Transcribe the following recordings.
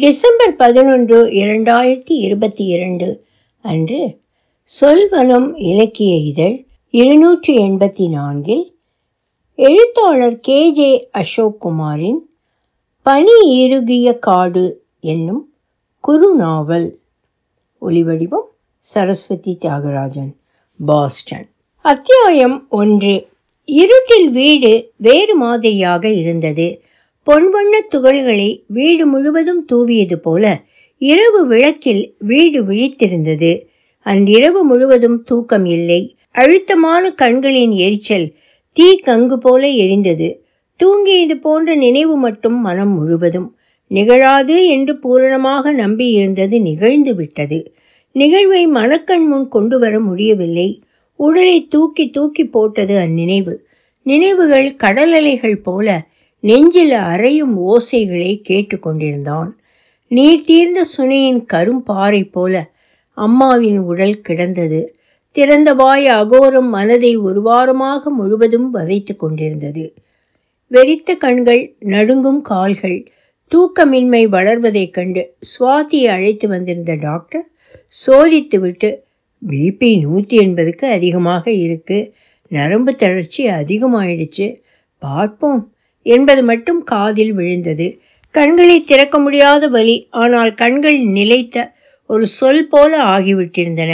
December பதினொன்று இரண்டாயிரத்தி இருபத்தி இரண்டு அன்று சொல்வனம் இலக்கிய இதழ் இருநூற்றி எண்பத்தி நான்கில் எழுத்தாளர் கே. ஜே. அசோக் குமாரின் பனி இறுகிய காடு என்னும் குறுநாவல் ஒலிவடிவம் சரஸ்வதி தியாகராஜன் பாஸ்டன். அத்தியாயம் ஒன்று. இருட்டில் வீடு வேறு மாதிரியாக இருந்தது. பொன்வண்ண துகள்களை வீடு முழுவதும் தூவியது போல இரவு விளக்கில் வீடு விழித்திருந்தது. அன்றிரவு முழுவதும் தூக்கம் இல்லை. அழுத்தமான கண்களின் எரிச்சல் தீ கங்கு போல எரிந்தது. தூங்கியது போன்ற நினைவு மட்டும் மனம் முழுவதும். நிகழாது என்று பூரணமாக நம்பியிருந்தது நிகழ்ந்து விட்டது. நிகழ்வை மனக்கண் முன் கொண்டு வர முடியவில்லை. உடலை தூக்கி தூக்கி போட்டது அந்நினைவு. நினைவுகள் கடலலைகள் போல நெஞ்சில் அறையும் ஓசைகளை கேட்டுக்கொண்டிருந்தான். நீர் தீர்ந்த சுனையின் கரும்பாறை போல அம்மாவின் உடல் கிடந்தது. திறந்த வாய் அகோரம் மனதை ஒரு வாரமாக முழுவதும் வதைத்து கொண்டிருந்தது. வெறித்த கண்கள் நடுங்கும் கால்கள் தூக்கமின்மை வளர்வதைக் கண்டு சுவாதியை அழைத்து வந்திருந்த டாக்டர் சோதித்துவிட்டு பிபி நூற்றி எண்பதுக்கு அதிகமாக இருக்கு. நரம்பு தளர்ச்சி அதிகமாயிடுச்சு. பார்ப்போம். என்பது மட்டும் காதில் விழுந்தது. கண்களை திறக்க முடியாத வலி ஆனால் கண்கள் நிலைத்த ஒரு சொல் போல ஆகிவிட்டிருந்தன.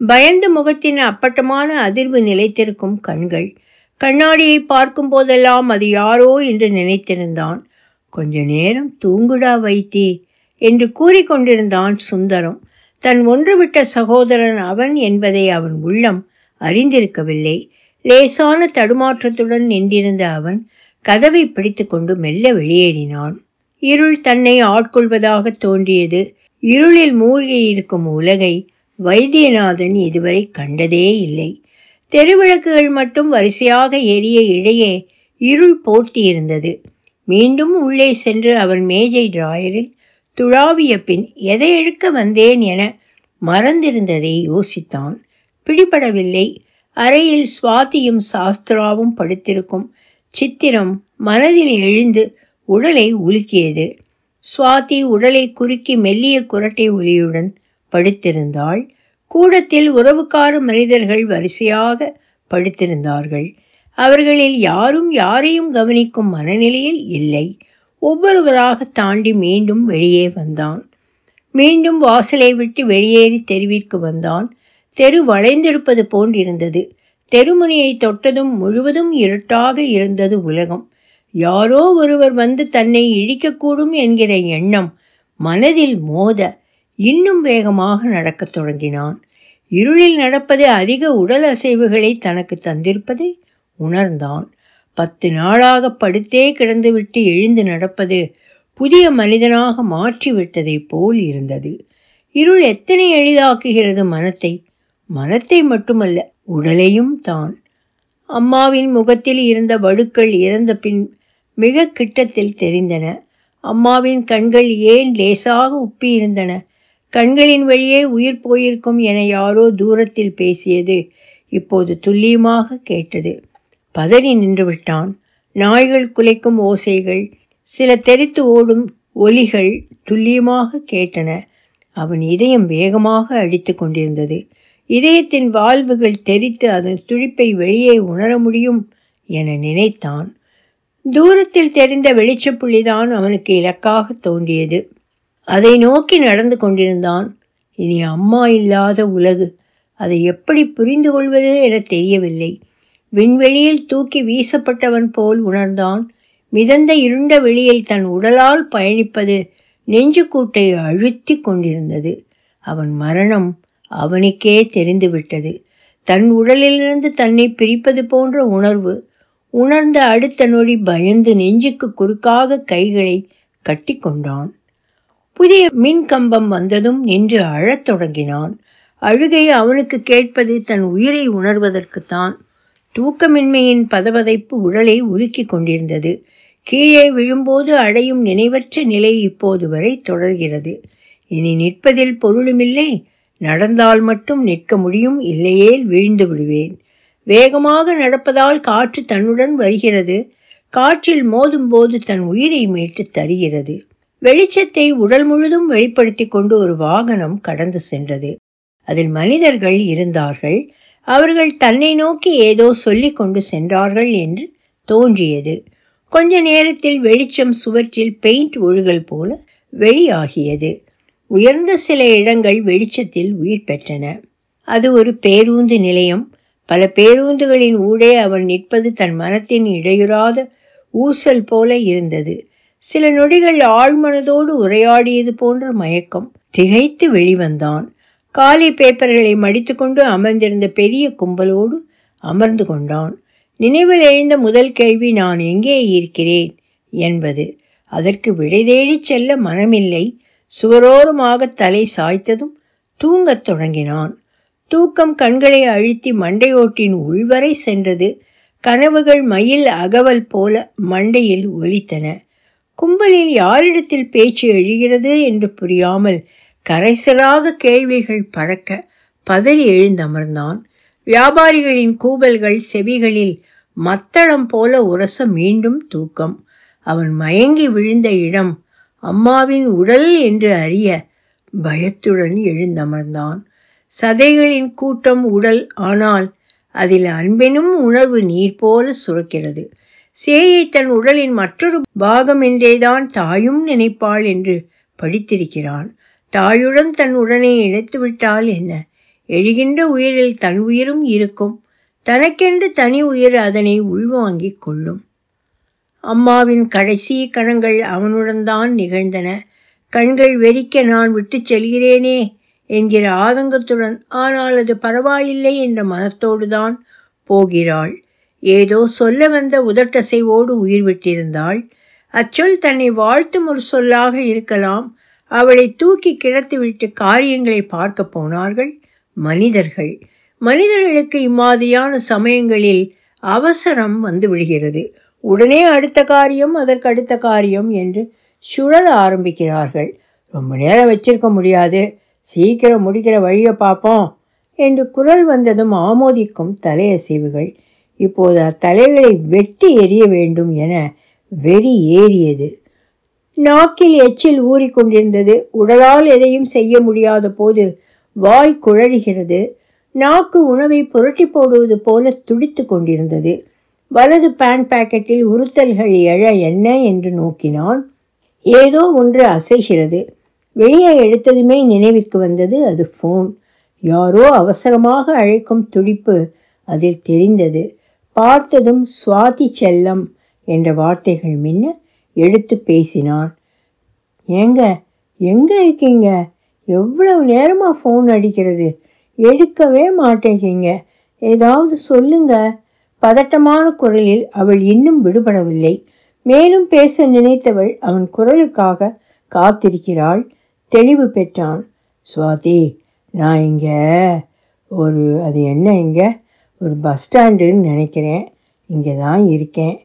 பயந்த முகத்தின் அப்பட்டமான அதிர்வு நிலைத்திருக்கும் கண்கள். கண்ணாடியை பார்க்கும் போதெல்லாம் அது யாரோ என்று நினைத்திருந்தான். கொஞ்ச நேரம் தூங்குடா வைத்தி என்று கூறிக்கொண்டிருந்தான் சுந்தரம். தன் ஒன்றுவிட்ட சகோதரன் அவன் என்பதை அவன் உள்ளம் அறிந்திருக்கவில்லை. லேசான தடுமாற்றத்துடன் நின்றிருந்த அவன் கதவை பிடித்துக்கொண்டு மெல்ல வெளியேறினான். இருள் தன்னை ஆட்கொள்வதாக தோன்றியது. இருளில் மூழ்கி இருக்கும் உலகை வைத்தியநாதன் இதுவரை கண்டதே இல்லை. தெருவிளக்குகள் மட்டும் வரிசையாக எரிய இடையே இருள் போர்த்தியிருந்தது. மீண்டும் உள்ளே சென்று அவன் மேஜை டிராயரில் துழாவிய பின் எதை எடுக்க வந்தேன் என மறந்திருந்ததை யோசித்தான். பிடிபடவில்லை. அறையில் சுவாதியும் சாஸ்திராவும் படுத்திருக்கும். சித்திரம் மனதில் எழுந்து உடலை உலுக்கியது. சுவாதி உடலை குறுக்கி மெல்லிய குரட்டை ஒலியுடன் படுத்திருந்தாள். கூடத்தில் உறவுக்கார மனிதர்கள் வரிசையாக படுத்திருந்தார்கள். அவர்களில் யாரும் யாரையும் கவனிக்கும் மனநிலையில் இல்லை. ஒவ்வொருவராக தாண்டி மீண்டும் வெளியே வந்தான். மீண்டும் வாசலை விட்டு வெளியேறி தெருவிற்கு வந்தான். தெரு வளைந்திருப்பது போன்றிருந்தது. தெருமுனையை தொட்டதும் முழுவதும் இருட்டாக இருந்தது உலகம். யாரோ ஒருவர் வந்து தன்னை இழிக்கக்கூடும் என்கிற எண்ணம் மனதில் மோத இன்னும் வேகமாக நடக்கத் தொடங்கினான். இருளில் நடப்பது அதிக உடல் அசைவுகளை தனக்கு தந்திருப்பதை உணர்ந்தான். பத்து நாளாக படுத்தே கிடந்துவிட்டு எழுந்து நடப்பது புதிய மனிதனாக மாற்றிவிட்டதைப் போல் இருந்தது. இருள் எத்தனை எளிதாக்குகிறது மனத்தை. மனத்தை மட்டுமல்ல உடலையும் தான். அம்மாவின் முகத்தில் இருந்த வடுக்கள் இறந்த பின் மிக கிட்டத்தில் தெரிந்தன. அம்மாவின் கண்கள் ஏன் லேசாக உப்பியிருந்தன? கண்களின் வழியே உயிர் போயிருக்கும் என யாரோ தூரத்தில் பேசியது இப்போது துல்லியமாக கேட்டது. பதறி நின்றுவிட்டான். நாய்கள் குலைக்கும் ஓசைகள் சில தெரித்து ஓடும் ஒலிகள் துல்லியமாக கேட்டன. அவன் இதயம் வேகமாக அடித்து கொண்டிருந்தது. இதயத்தின் வாழ்வுகள் தெரித்து அதன் துடிப்பை வெளியே உணர முடியும் என நினைத்தான். தூரத்தில் தெரிந்த வெளிச்சப்புள்ளிதான் அவனுக்கு இலக்காக தோன்றியது. அதை நோக்கி நடந்து கொண்டிருந்தான். இனி அம்மா இல்லாத உலகு. அதை எப்படி புரிந்து கொள்வது என தெரியவில்லை. விண்வெளியில் தூக்கி வீசப்பட்டவன் போல் உணர்ந்தான். மிதந்த இருண்ட வெளியில் தன் உடலால் பயணிப்பது நெஞ்சுக்கூட்டை அழுத்தி கொண்டிருந்தது. அவன் மரணம் அவனுக்கே தெரிந்துவிட்டது. தன் உடலிலிருந்து தன்னை பிரிப்பது போன்ற உணர்வு உணர்ந்த அடுத்த நொடி பயந்து நெஞ்சுக்கு குறுக்காக கைகளை கட்டி கொண்டான். புதிய மின் கம்பம் வந்ததும் நின்று அழத் தொடங்கினான். அழுகை அவனுக்கு கேட்பது தன் உயிரை உணர்வதற்குத்தான் தூக்கமின்மையின் பதவதைப்பு உடலை உருக்கி கொண்டிருந்தது. கீழே விழும்போது அடையும் நினைவற்ற நிலை இப்போது வரை தொடர்கிறது. இனி நிற்பதில் பொருளுமில்லை. நடந்தால் மட்டும் நிற்க முடியும் இல்லையேல் வீழ்ந்து விடுவேன். வேகமாக நடப்பதால் காற்று தன்னுடன் வருகிறது. காற்றில் மோதும்போது தன் உயிரை மீட்டு தருகிறது. வெளிச்சத்தை உடல் முழுதும் வெளிப்படுத்தி கொண்டு ஒரு வாகனம் கடந்து சென்றது. அதில் மனிதர்கள் இருந்தார்கள். அவர்கள் தன்னை நோக்கி ஏதோ சொல்லி கொண்டு சென்றார்கள் என்று தோன்றியது. கொஞ்ச நேரத்தில் வெளிச்சம் சுவற்றில் பெயிண்ட் ஒழுகல் போல வெளியாகியது. உயர்ந்த சில இடங்கள் வெளிச்சத்தில் உயிர் பெற்றன. அது ஒரு பேருந்து நிலையம். பல பேருந்துகளின் ஊடே அவர் நிற்பது தன் மனத்தின் இடையுறாத ஊசல் போல இருந்தது. சில நொடிகள் ஆழ்மனதோடு உரையாடியது போன்ற மயக்கம் திகைத்து வெளிவந்தான். காலி பேப்பர்களை மடித்துக்கொண்டு அமர்ந்திருந்த பெரிய கும்பலோடு அமர்ந்து கொண்டான். நினைவில் எழுந்த முதல் கேள்வி நான் எங்கே இருக்கிறேன்? என்பது. அதற்கு விடை தேடிச் செல்ல மனமில்லை. சுவரோரமாக தலை சாய்த்ததும் தூங்கத் தொடங்கினான். தூக்கம் கண்களை அழுத்தி மண்டையோட்டின் உள்வரை சென்றது. கனவுகள் மயில் அகவல் போல மண்டையில் ஒலித்தன. கும்பலில் யாரிடத்தில் பேச்சு எழுகிறது என்று புரியாமல் கரைசலாக கேள்விகள் பறக்க பதறி எழுந்தமர்ந்தான். வியாபாரிகளின் கூபல்கள் செவிகளில் மத்தளம் போல உரச மீண்டும் தூக்கம். அவன் மயங்கி விழுந்த இடம் அம்மாவின் உடல் என்று அறிய பயத்துடன் எழுந்தமர்ந்தான். சதைகளின் கூட்டம் உடல் ஆனால் அதில் அன்பெனும் உணர்வு நீர் போல சுரக்கிறது. சேயை தன் உடலின் மற்றொரு பாகம் என்றேதான் தாயும் நினைப்பாள் என்று படித்திருக்கிறான். தாயுடன் தன் உடனே இணைத்து விட்டால் என்ன? எழுகின்ற உயிரில் தன் உயிரும் இருக்கும். தனக்கென்று தனி உயிர் அதனை உள்வாங்கிக் கொள்ளும். அம்மாவின் கடைசி கணங்கள் அவனுடன் தான் நிகழ்ந்தன. கண்கள் வெறிக்க நான் விட்டுச் செல்கிறேனே என்கிற ஆதங்கத்துடன் ஆனால் அது பரவாயில்லை என்ற மனத்தோடு தான் போகிறாள். ஏதோ சொல்ல வந்த உதட்டசைவோடு உயிர் விட்டிருந்தாள். அச்சொல் தன்னை வாழ்த்தும் ஒரு சொல்லாக இருக்கலாம். அவளை தூக்கி கிடத்துவிட்டு காரியங்களை பார்க்க போனார்கள் மனிதர்கள். மனிதர்களுக்கு இம்மாதிரியான சமயங்களில் அவசரம் வந்து விடுகிறது. உடனே அடுத்த காரியம் அதற்கு அடுத்த காரியம் என்று சுழல ஆரம்பிக்கிறார்கள். ரொம்ப நேரம் வச்சிருக்க முடியாது. சீக்கிரம் முடிக்கிற வழியை பார்ப்போம் என்று குரல் வந்ததும் ஆமோதிக்கும் தலையசைவுகள். இப்போது அத்தலைகளை வெட்டி எறிய வேண்டும் என வெறி ஏறியது. நாக்கில் எச்சில் ஊறிக்கொண்டிருந்தது உடலால் எதையும் செய்ய முடியாத போது வாய் குழறுகிறது. நாக்கு உணவை புரட்டி போடுவது போல துடித்து கொண்டிருந்தது. வலது பேண்ட் பாக்கெட்டில் உறுத்தல்கள் எழ என்ன என்று நோக்கினான். ஏதோ ஒன்று அசைகிறது. வெளியே எடுத்ததுமே நினைவுக்கு வந்தது அது ஃபோன் யாரோ அவசரமாக அழைக்கும் துடிப்பு அதில் தெரிந்தது. பார்த்ததும் சுவாதி செல்லம் என்ற வார்த்தைகள் மின்ன எடுத்து பேசினான். ஏங்க எங்கே இருக்கீங்க? எவ்வளவு நேரமாக ஃபோன் அடிக்கிறது? எடுக்கவே மாட்டேங்கிங்க. ஏதாவது சொல்லுங்கள் பதட்டமான குரலில் அவள் இன்னும் விடுபடவில்லை. மேலும் பேச நினைத்தவள் அவன் குரலுக்காக காத்திருக்கிறாள். தெளிவு பெற்றான். சுவாதி நான் இங்கே ஒரு அது என்ன இங்கே? ஒரு பஸ் ஸ்டாண்டுன்னு நினைக்கிறேன். இங்கே தான் இருக்கேன்.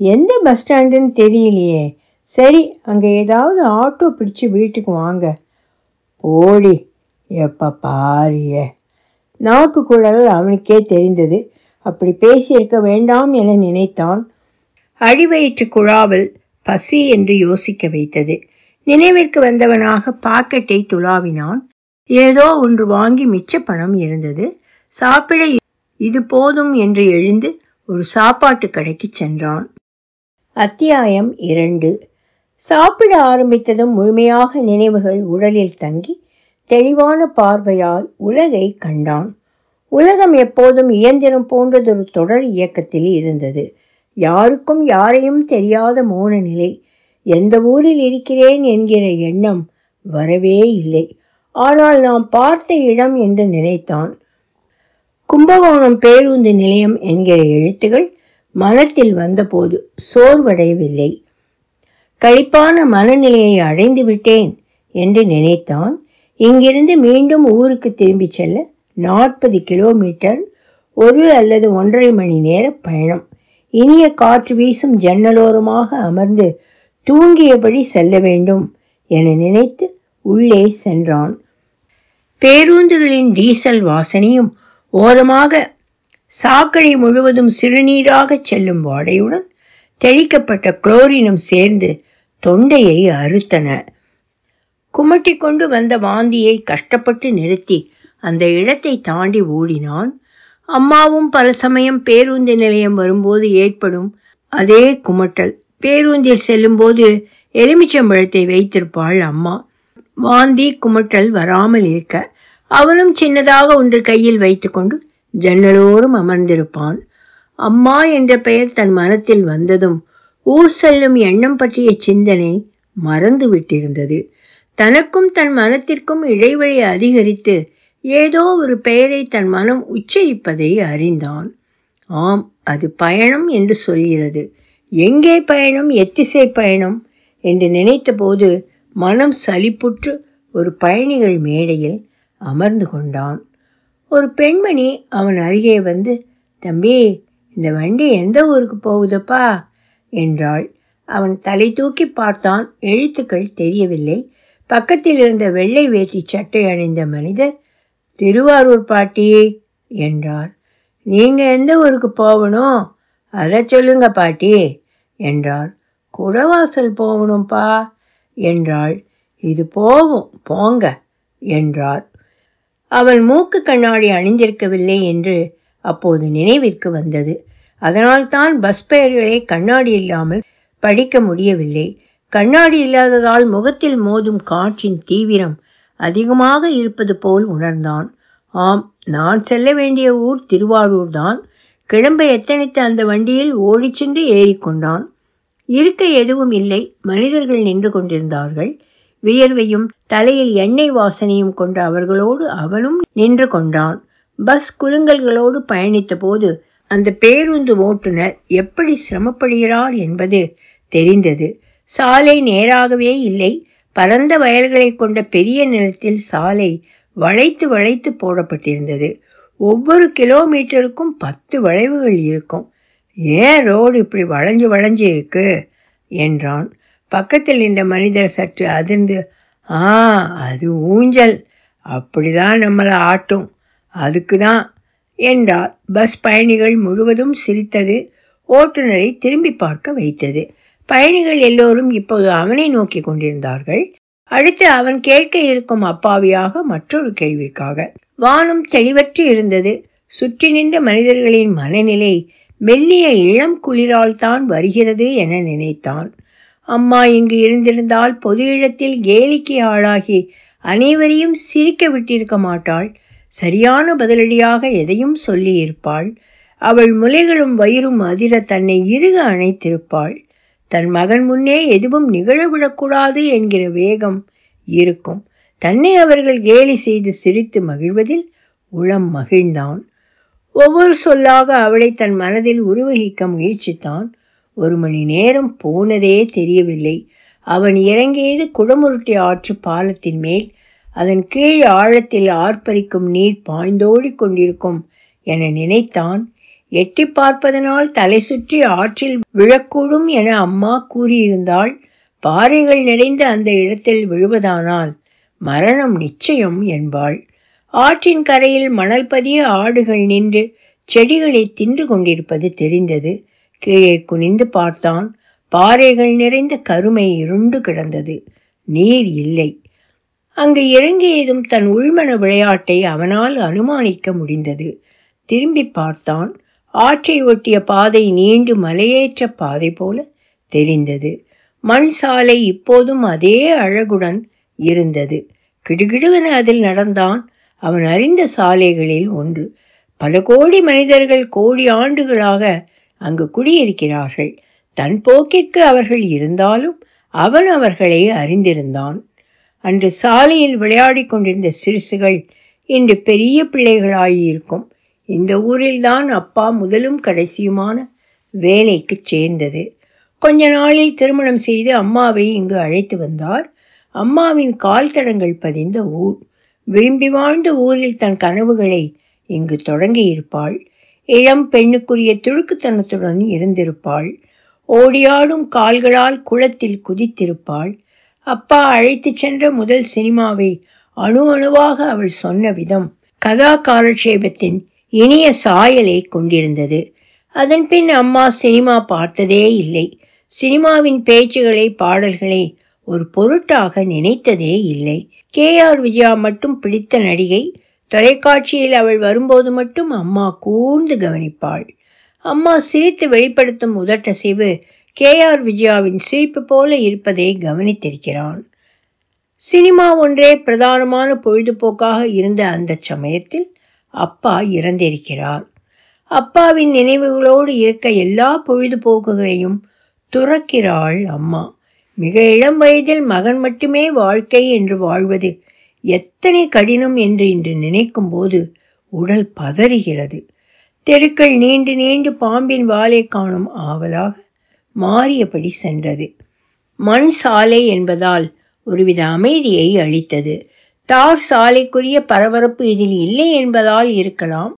எந்த பஸ் ஸ்டாண்டுன்னு தெரியலையே. சரி அங்கே ஏதாவது ஆட்டோ பிடிச்சு வீட்டுக்கு வாங்க. ஓடி எப்போ பாரிய? நாக்கு குழல் அவனுக்கே தெரிந்தது. அப்படி பேசியிருக்க வேண்டாம் என நினைத்தான். அடிவயிற்று குழாவல் பசி என்று யோசிக்க வைத்தது. நினைவிற்கு வந்தவனாக பாக்கெட்டை துளாவினான். ஏதோ ஒன்று வாங்கி மிச்ச பணம் இருந்தது. சாப்பிட இது போதும் என்று எழுந்து ஒரு சாப்பாட்டு கடைக்கு சென்றான். அத்தியாயம் இரண்டு. சாப்பிட ஆரம்பித்ததும் முழுமையாக நினைவுகள் உடலில் தங்கி தெளிவான பார்வையால் உலகை கண்டான். உலகம் எப்போதும் இயந்திரம் போன்றதொரு தொடர் இயக்கத்தில் இருந்தது. யாருக்கும் யாரையும் தெரியாத மோன நிலை. எந்த ஊரில் இருக்கிறேன் என்கிற எண்ணம் வரவே இல்லை. ஆனால் நாம் பார்த்த இடம் என்று நினைத்தான். கும்பகோணம் பேருந்து நிலையம் என்கிற எழுத்துகள் மனத்தில் வந்தபோது சோர்வடையவில்லை. கழிப்பான மனநிலையை அடைந்து விட்டேன் என்று நினைத்தான். இங்கிருந்து மீண்டும் ஊருக்கு திரும்பிச் செல்ல நாற்பது கிலோமீட்டர் ஒரு அல்லது ஒன்றரை மணி நேர பயணம். இனிய காற்று வீசும் ஜன்னலோரமாக அமர்ந்து தூங்கியபடி செல்ல வேண்டும் என நினைத்து உள்ளே சென்றான். பேருந்துகளின் டீசல் வாசனையும் ஓரமாக சாக்கடை முழுவதும் சிறுநீராக செல்லும் வாடையுடன் தெளிக்கப்பட்ட குளோரினும் சேர்ந்து தொண்டையை அறுத்தன. குமட்டிக்கொண்டு வந்த வாந்தியை கஷ்டப்பட்டு நிறுத்தி அந்த இடத்தை தாண்டி ஓடினான். அம்மாவும் பல சமயம் பேருந்து நிலையம் வரும்போது ஏற்படும் அதே குமட்டல். பேருந்தில் செல்லும்போது எலுமிச்சம்பழத்தை வைத்திருப்பாள் அம்மா. வாந்தி குமட்டல் வராமல் இருக்க அவனும் சின்னதாக ஒன்று கையில் வைத்துக்கொண்டு ஜன்னலோரும் அமர்ந்திருப்பான். அம்மா என்ற பெயர் தன் மனத்தில் வந்ததும் ஊர் செல்லும் எண்ணம் பற்றிய சிந்தனை மறந்து விட்டிருந்தது தனக்கும் தன் மனத்திற்கும் இடைவெளி அதிகரித்து ஏதோ ஒரு பெயரை தன் மனம் உச்சரிப்பதை அறிந்தான். ஆம் அது பயணம் என்று சொல்கிறது. எங்கே பயணம் எத்திசை பயணம் என்று நினைத்தபோது மனம் சலிப்புற்று ஒரு பயணிகள் மேடையில் அமர்ந்து கொண்டான். ஒரு பெண்மணி அவன் அருகே வந்து தம்பி இந்த வண்டி எந்த ஊருக்கு போகுதப்பா? என்றாள். அவன் தலை தூக்கி பார்த்தான். எழுத்துக்கள் தெரியவில்லை. பக்கத்தில் இருந்த வெள்ளை வேட்டி சட்டை அணிந்த மனிதர் திருவாரூர் பாட்டி என்றார் நீங்கள் எந்த ஊருக்கு போகணும்? அதை சொல்லுங்க பாட்டி என்றார் குடவாசல் போகணும்ப்பா என்றாள். இது போகும் போங்க என்றார் அவள் மூக்கு கண்ணாடி அணிந்திருக்கவில்லை என்று அப்போது நினைவிற்கு வந்தது. அதனால்தான் பஸ் பெயர்களை கண்ணாடி இல்லாமல் படிக்க முடியவில்லை. கண்ணாடி இல்லாததால் முகத்தில் மோதும் காற்றின் தீவிரம் அதிகமாக இருப்பது போல் உணர்ந்தான். ஆம் நான் செல்ல வேண்டிய ஊர் திருவாரூர் தான் கிளம்ப எத்தனைத்த அந்த வண்டியில் ஓடிச் சென்று ஏறிக்கொண்டான் இருக்க எதுவும் இல்லை மனிதர்கள் நின்று கொண்டிருந்தார்கள். வியர்வையும் தலையில் எண்ணெய் வாசனையும் கொண்ட அவர்களோடு அவனும் நின்று கொண்டான். பஸ் குலுங்கல்களோடு பயணித்த போது அந்த பேருந்து ஓட்டுநர் எப்படி சிரமப்படுகிறார் என்பது தெரிந்தது. சாலை நேராகவே இல்லை பரந்த வயல்களை கொண்ட பெரிய நிலத்தில் சாலை வளைத்து வளைத்து போடப்பட்டிருந்தது. ஒவ்வொரு கிலோமீட்டருக்கும் பத்து வளைவுகள் இருக்கும். ஏன் ரோடு இப்படி வளைஞ்சு வளைஞ்சு இருக்கு? என்றான். பக்கத்தில் நின்ற மனிதர் சற்று அதிர்ந்து ஆ அது ஊஞ்சல். அப்படிதான் நம்மளை ஆட்டும். அதுக்கு தான் என்றார். பஸ் பயணிகள் முழுவதும் சிரித்தது. ஓட்டுநரை திரும்பி பார்க்க வைத்தது. பயணிகள் எல்லோரும் இப்போது அவனை நோக்கி கொண்டிருந்தார்கள். அடுத்து அவன் கேட்க இருக்கும் அப்பாவியாக மற்றொரு கேள்விக்காக வானம் தெளிவற்று இருந்தது. சுற்றி நின்ற மனிதர்களின் மனநிலை மெல்லிய இளம் குளிரால் தான் வருகிறது என நினைத்தான். அம்மா இங்கு இருந்திருந்தால் பொது இடத்தில் கேலிக்கு ஆளாகி அனைவரையும் சிரிக்க விட்டிருக்க மாட்டாள். சரியான பதிலடியாக எதையும் சொல்லியிருப்பாள். அவள் முலைகளும் வயிறும் அதிர தன்னை இறுக அணைத்திருப்பாள். தன் மகன் முன்னே எதுவும் நிகழவிடக்கூடாது என்கிற வேகம் இருக்கும். தன்னை அவர்கள் கேலி செய்து சிரித்து மகிழ்வதில் உளம் மகிழ்ந்தான். ஒவ்வொரு சொல்லாக அவளை தன் மனதில் உருவகிக்க முயற்சித்தான். ஒரு மணி நேரம் போனதே தெரியவில்லை. அவன் இறங்கியது குடமுருட்டி ஆற்று பாலத்தின் மேல். அதன் கீழ் ஆழத்தில் ஆர்ப்பரிக்கும் நீர் பாய்ந்தோடி கொண்டிருக்கும் என நினைத்தான். எட்டி பார்ப்பதனால் தலை சுற்றி ஆற்றில் விழக்கூடும் என அம்மா கூறியிருந்தாள். பாறைகள் நிறைந்த அந்த இடத்தில் விழுவதானால் மரணம் நிச்சயம் என்பாள். ஆற்றின் கரையில் மணல் பதிய ஆடுகள் நின்று செடிகளை தின்று கொண்டிருப்பது தெரிந்தது. கீழே குனிந்து பார்த்தான். பாறைகள் நிறைந்த கருமை இருண்டு கிடந்தது. நீர் இல்லை. அங்கு இறங்கியதும் தன் உள்மன விளையாட்டை அவனால் அனுமானிக்க முடிந்தது. திரும்பி பார்த்தான். ஆற்றை ஒட்டிய பாதை நீண்டு மலையேற்ற பாதை போல தெரிந்தது. மண் சாலை இப்போதும் அதே அழகுடன் இருந்தது. கிடுகிடுவென அதில் நடந்தான் அவன் அறிந்த சாலைகளில் ஒன்று. பல கோடி மனிதர்கள் கோடி ஆண்டுகளாக அங்கு குடியிருக்கிறார்கள். தன் போக்கிற்கு அவர்கள் இருந்தாலும் அவன் அவர்களை அறிந்திருந்தான். அன்று சாலையில் விளையாடிக் கொண்டிருந்த சிறுசுகள் இன்று பெரிய பிள்ளைகளாயிருக்கும். இந்த ஊரில்தான் அப்பா முதலும் கடைசியுமான வேலைக்கு சேர்ந்தது. கொஞ்ச நாளில் திருமணம் செய்து அம்மாவை இங்கு அழைத்து வந்தார். அம்மாவின் கால் தடங்கள் பதிந்த ஊர். விரும்பி வாழ்ந்த ஊரில் தன் கனவுகளை இங்கு தொடங்கியிருப்பாள். இளம் பெண்ணுக்குரிய துழுக்குத்தனத்துடன் இருந்திருப்பாள். ஓடியாடும் கால்களால் குளத்தில் குதித்திருப்பாள். அப்பா அழைத்துச் சென்ற முதல் சினிமாவை அணு அணுவாக அவள் சொன்ன விதம் கதா காலட்சேபத்தின் இனிய சாயலை கொண்டிருந்தது. அதன்பின் அம்மா சினிமா பார்த்ததே இல்லை. சினிமாவின் பேச்சுகளை பாடல்களை ஒரு பொருட்டாக நினைத்ததே இல்லை. கே. ஆர். விஜயா மட்டும் பிடித்த நடிகை. தொலைக்காட்சியில் அவள் வரும்போது மட்டும் அம்மா கூர்ந்து கவனிப்பாள். அம்மா சிரித்து வெளிப்படுத்தும் உதட்டசைவு கே. ஆர். விஜயாவின் சிரிப்பு போல இருப்பதை கவனித்திருக்கிறான் சினிமா ஒன்றே பிரதானமான பொழுதுபோக்காக இருந்த அந்த சமயத்தில் அப்பா இறந்திருக்கிறார். அப்பாவின் நினைவுகளோடு இருக்க எல்லா பொழுதுபோக்குகளையும் துறக்கிறாள் அம்மா. மிக இளம் வயதில் மகன் மட்டுமே வாழ்க்கை என்று வாழ்வது எத்தனை கடினம் என்று இன்று நினைக்கும் போது உடல் பதறுகிறது. தெருக்கள் நீண்டு நீண்டு பாம்பின் வாலை காணும் ஆவலாக மாறியபடி சென்றது. மண் சாலை என்பதால் ஒருவித அமைதியை அளித்தது. தார் சாலைக்குரிய பரபரப்பு இதில் இல்லை என்பதால் இருக்கலாம்.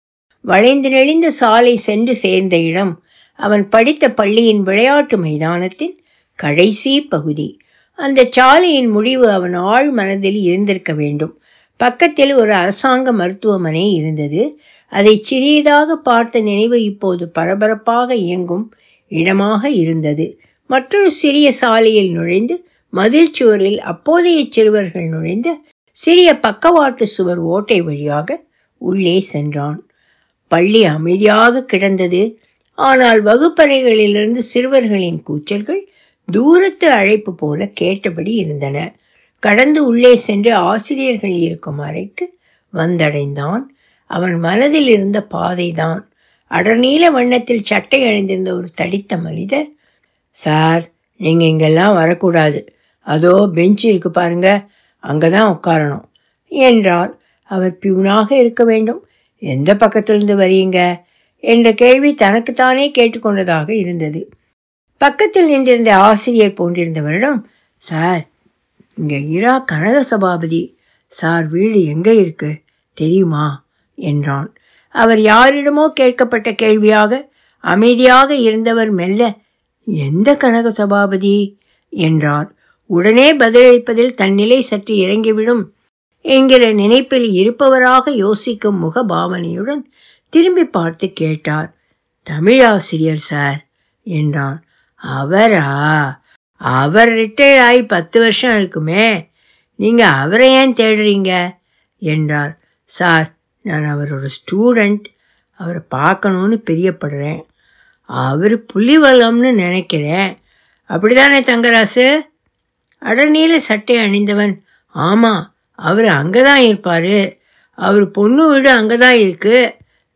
வளைந்து நெளிந்த சாலை சென்று சேர்ந்த இடம் அவன் படித்த பள்ளியின் விளையாட்டு மைதானத்தின் கடைசி பகுதி. அந்த சாலையின் முடிவு அவன் ஆழ் மனதில் இருந்திருக்க வேண்டும். பக்கத்தில் ஒரு அரசாங்க மருத்துவமனை இருந்தது. அதை சிறியதாக பார்த்த நினைவு இப்போது பரபரப்பாக இயங்கும் இடமாக இருந்தது. மற்றொரு சிறிய சாலையில் நுழைந்து மதில் சுவரில் அப்போதைய சிறுவர்கள் நுழைந்த சிறிய பக்கவாட்டு சுவர் ஓட்டை வழியாக உள்ளே சென்றான். பள்ளி அமைதியாக கிடந்தது. ஆனால் வகுப்பறைகளிலிருந்து சிறுவர்களின் கூச்சல்கள் தூரத்து அழைப்பு போல கேட்டபடி இருந்தன. கடந்து உள்ளே சென்று ஆசிரியர்கள் இருக்கும் அறைக்கு வந்தடைந்தான். அவன் மனதில் இருந்த பாதைதான். அடர்நீல வண்ணத்தில் சட்டை அணிந்திருந்த ஒரு தடித்த மனிதர் சார் நீங்கள் இங்கெல்லாம் வரக்கூடாது. அதோ பெஞ்சு இருக்கு பாருங்க. அங்கே தான் உட்காரணும். என்றார் அவர் பியூனாக இருக்க வேண்டும். எந்த பக்கத்திலிருந்து வரீங்க? என்ற கேள்வி தனக்குத்தானே கேட்டுக்கொண்டதாக இருந்தது. பக்கத்தில் நின்றிருந்த ஆசிரியர் போன்றிருந்தவரிடம் சார் இங்கே இரா கனக சபாபதி. சார் வீடு எங்கே இருக்கு? தெரியுமா? என்றான். அவர் யாரிடமோ கேட்கப்பட்ட கேள்வியாக அமைதியாக இருந்தவர் மெல்ல எந்த கனக சபாபதி? என்றார். உடனே பதிலளிப்பதில் தன்னிலை சற்று இறங்கிவிடும். என்கிற நினைப்பில் இருப்பவராக யோசிக்கும் முக பாவனையுடன் திரும்பி பார்த்து கேட்டார். தமிழாசிரியர் சார் என்றான். அவரா? அவர் ரிட்டையர்ட் ஆகி பத்து வருஷம் இருக்குமே நீங்கள் அவரை ஏன் தேடுறீங்க? என்றார். சார் நான் அவரோட ஸ்டூடெண்ட். அவரை பார்க்கணுன்னு பிரியப்படுறேன். அவர் புலிவலம்னு நினைக்கிறேன். அப்படிதானே தங்கராசு? அடநீல சட்டை அணிந்தவன். ஆமாம் அவர் அங்கே தான் இருப்பார். அவர் பொண்ணு வீடு அங்கே தான் இருக்கு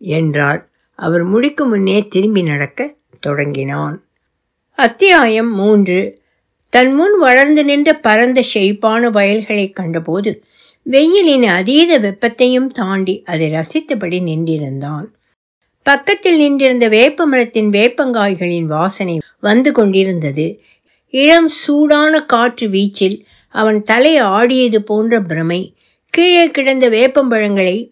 என்றார் அவர் முடிக்கும் முன்னே திரும்பி நடக்க தொடங்கினான். அத்தியாயம் மூன்று. தன் முன் வளர்ந்து நின்ற பரந்த செழிப்பான வயல்களை கண்டபோது வெயிலின் அதீத வெப்பத்தையும் தாண்டி அதை ரசித்தபடி நின்றிருந்தான். பக்கத்தில் நின்றிருந்த வேப்ப மரத்தின் வேப்பங்காய்களின் வாசனை வந்து கொண்டிருந்தது. இளம் சூடான காற்று வீச்சில் அவன் தலை ஆடியது போன்ற பிரமை கீழே கிடந்த வேப்பம்பழங்களை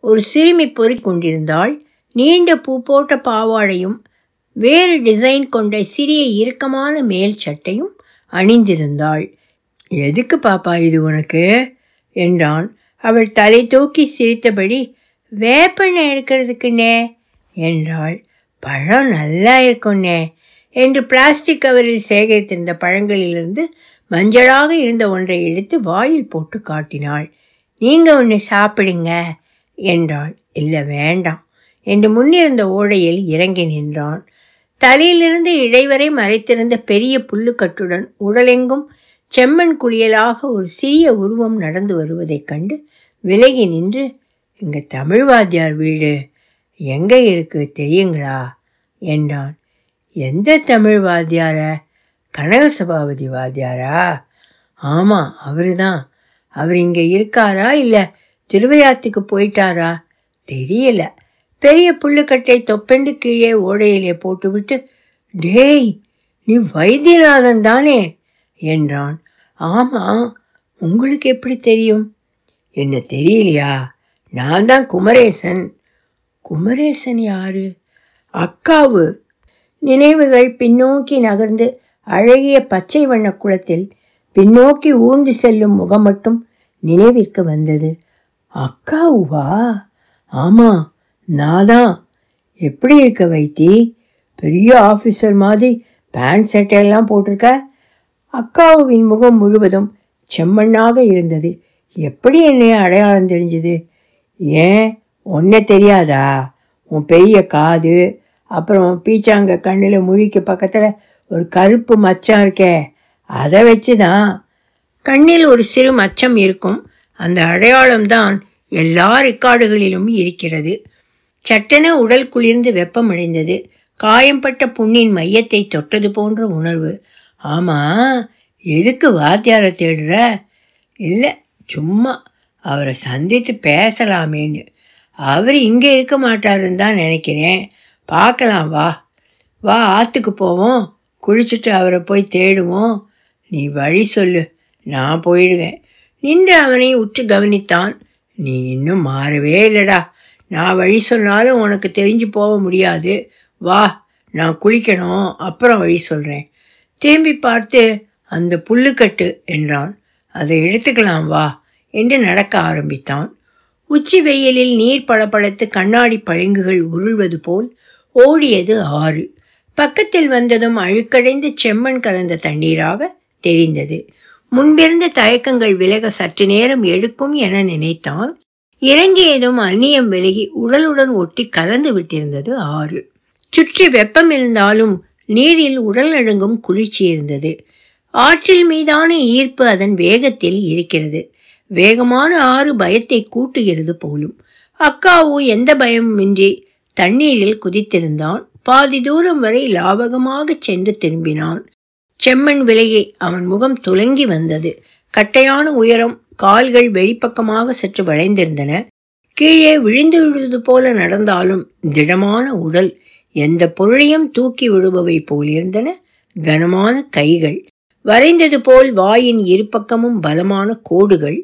ஒரு சிறுமி பொறிக் கொண்டிருந்தாள் நீண்ட பூ போட்ட பாவாடையும் வேறு டிசைன் கொண்ட சிறிய இறுக்கமான மேல் சட்டையும் அணிந்திருந்தாள். எதுக்கு பாப்பா இது உனக்கு? என்றான். அவள் தலை தூக்கி சிரித்தபடி வேப்பெண்ணெய் எடுக்கிறதுக்குண்ணே என்றாள். பழம் நல்லா இருக்கும்ண்ணே. என்று பிளாஸ்டிக் கவரில் சேகரித்திருந்த பழங்களிலிருந்து மஞ்சளாக இருந்த ஒன்றை எடுத்து வாயில் போட்டு காட்டினாள். நீங்கள் ஒன்று சாப்பிடுங்க என்றாள். இல்லை வேண்டாம் என்று முன்னிருந்த ஓடையில் இறங்கி நின்றான். தலையிலிருந்து இடைவரை மறைத்திருந்த பெரிய புல்லுக்கட்டுடன் உடலெங்கும் செம்மண் குளியலாக ஒரு சிறிய உருவம் நடந்து வருவதைக் கண்டு விலகி நின்று எங்கள் தமிழ் வாத்தியார் வீடு. எங்கே இருக்கு தெரியுங்களா? என்றான். எந்த தமிழ் வாத்தியார? கனகசபாபதி வாத்தியாரா? ஆமாம் அவரு தான் அவர் இங்கே இருக்காரா இல்லை திருவையாத்துக்கு போயிட்டாரா? தெரியல. பெரிய புல்லுக்கட்டை தொப்பெண்டு கீழே ஓடையிலே போட்டுவிட்டு டேய் நீ வைத்தியநாதன் தானே? என்றான். ஆமாம் உங்களுக்கு எப்படி தெரியும்? என்ன தெரியலையா? நான் தான் குமரேசன். குமரேசன் யாரு? அக்காவு. நினைவுகள் பின்னோக்கி நகர்ந்து அழகிய பச்சை வண்ண குளத்தில் பின்னோக்கி ஊர்ந்து செல்லும் முகம் மட்டும் நினைவிற்கு வந்தது. அக்காவுவா ஆமாம் நான்? தான் எப்படி இருக்க வைத்தி? பெரிய ஆஃபீஸர் மாதிரி பேண்ட் சட்டையெல்லாம் போட்டிருக்க? அக்காவுவின் முகம் முழுவதும் செம்மண்ணாக இருந்தது. எப்படி என்னை அடையாளம் தெரிஞ்சது? ஏன்? ஒன்றை தெரியாதா? உன் பெரிய காது அப்புறம் பீச்சாங்க கண்ணில் முழிக்கு பக்கத்தில் ஒரு கருப்பு மச்சம் இருக்கே அதை வச்சு தான் கண்ணில் ஒரு சிறு மச்சம் இருக்கும். அந்த அடையாளம்தான் எல்லா ரெக்கார்டுகளிலும் இருக்கிறது. சட்டென உடல் குளிர்ந்து வெப்பமடைந்தது. காயம்பட்ட புண்ணின் மையத்தை தொட்டது போன்ற உணர்வு. ஆமா எதுக்கு வாத்தியாரை தேடுற? இல்லை சும்மா அவரை சந்தித்து பேசலாமேன்னு. அவர் இங்கே இருக்க மாட்டாருன்னு தான் நினைக்கிறேன். பார்க்கலாம் வா. வா ஆற்றுக்கு போவோம். குளிச்சுட்டு அவரை போய் தேடுவோம். நீ வழி சொல்லு. நான் போயிடுவேன். நின்று அவனை உற்று கவனித்தான். நீ இன்னும் மாறவே இல்லைடா. நான் வழி சொன்னாலும் உனக்கு தெரிஞ்சு போக முடியாது. வா நான் குளிக்கணும். அப்புறம் வழி சொல்கிறேன் திரும்பி பார்த்து அந்த புல்லுக்கட்டு என்றான். அதை எடுத்துக்கலாம் வா என்று நடக்க ஆரம்பித்தான். உச்சி வெயிலில் நீர் பளபளத்து கண்ணாடி பளிங்குகள் உருள்வது போல் ஓடியது ஆறு. பக்கத்தில் வந்ததும் அழுக்கடைந்து செம்மண் கலந்த தண்ணீராக தெரிந்தது. முன்பிருந்த தயக்கங்கள் விலக சற்று நேரம் எடுக்கும் என நினைத்தான். இறங்கியதும் அந்நியம் விலகி உடலுடன் ஒட்டி கலந்து விட்டிருந்தது ஆறு. சுற்றி வெப்பம் இருந்தாலும் நீரில் உடல் நடுங்கும் குளிர்ச்சி இருந்தது. ஆற்றில் மீதான ஈர்ப்பு அதன் வேகத்தில் இருக்கிறது. வேகமான ஆறு பயத்தை கூட்டுகிறது போலும். அக்காவு எந்த பயமுமின்றி தண்ணீரில் குதித்திருந்தான். பாதி தூரம் வரை லாவகமாக சென்று திரும்பினான். செம்மண் விலையை அவன் முகம் துலங்கி வந்தது. கட்டையான உயரம் கால்கள் வெளிப்பக்கமாக சற்று வளைந்திருந்தன. கீழே விழுந்து விடுவது போல நடந்தாலும் திடமான உடல் எந்த பொருளையும் தூக்கி விடுபவை போலிருந்தன கனமான கைகள் வரைந்தது போல் வாயின் இருபக்கமும் பலமான கோடுகள்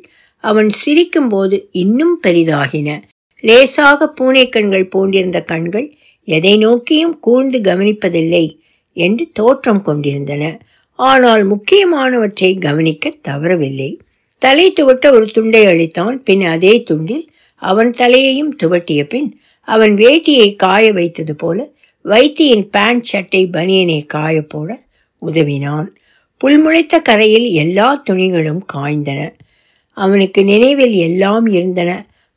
அவன் சிரிக்கும்போது இன்னும் பெரிதாகின. லேசாக பூனைக்கண்கள் போன்றிருந்த கண்கள் எதை நோக்கியும் கூர்ந்து கவனிப்பதில்லை என்று தோற்றம் கொண்டிருந்தன. ஆனால் முக்கியமானவற்றை கவனிக்க தவறவில்லை. தலை துவட்ட ஒரு துண்டை அளித்தான் பின் அதே துண்டில் அவன் தலையையும் துவட்டிய பின் அவன் வேட்டியை காய வைத்தது போல வைத்தியின் பேண்ட் சட்டை பனியனை காய போட உதவினான். புல்முளைத்த கரையில் எல்லா துணிகளும் காய்ந்தன. அவனுக்கு நினைவில் எல்லாம் இருந்தன.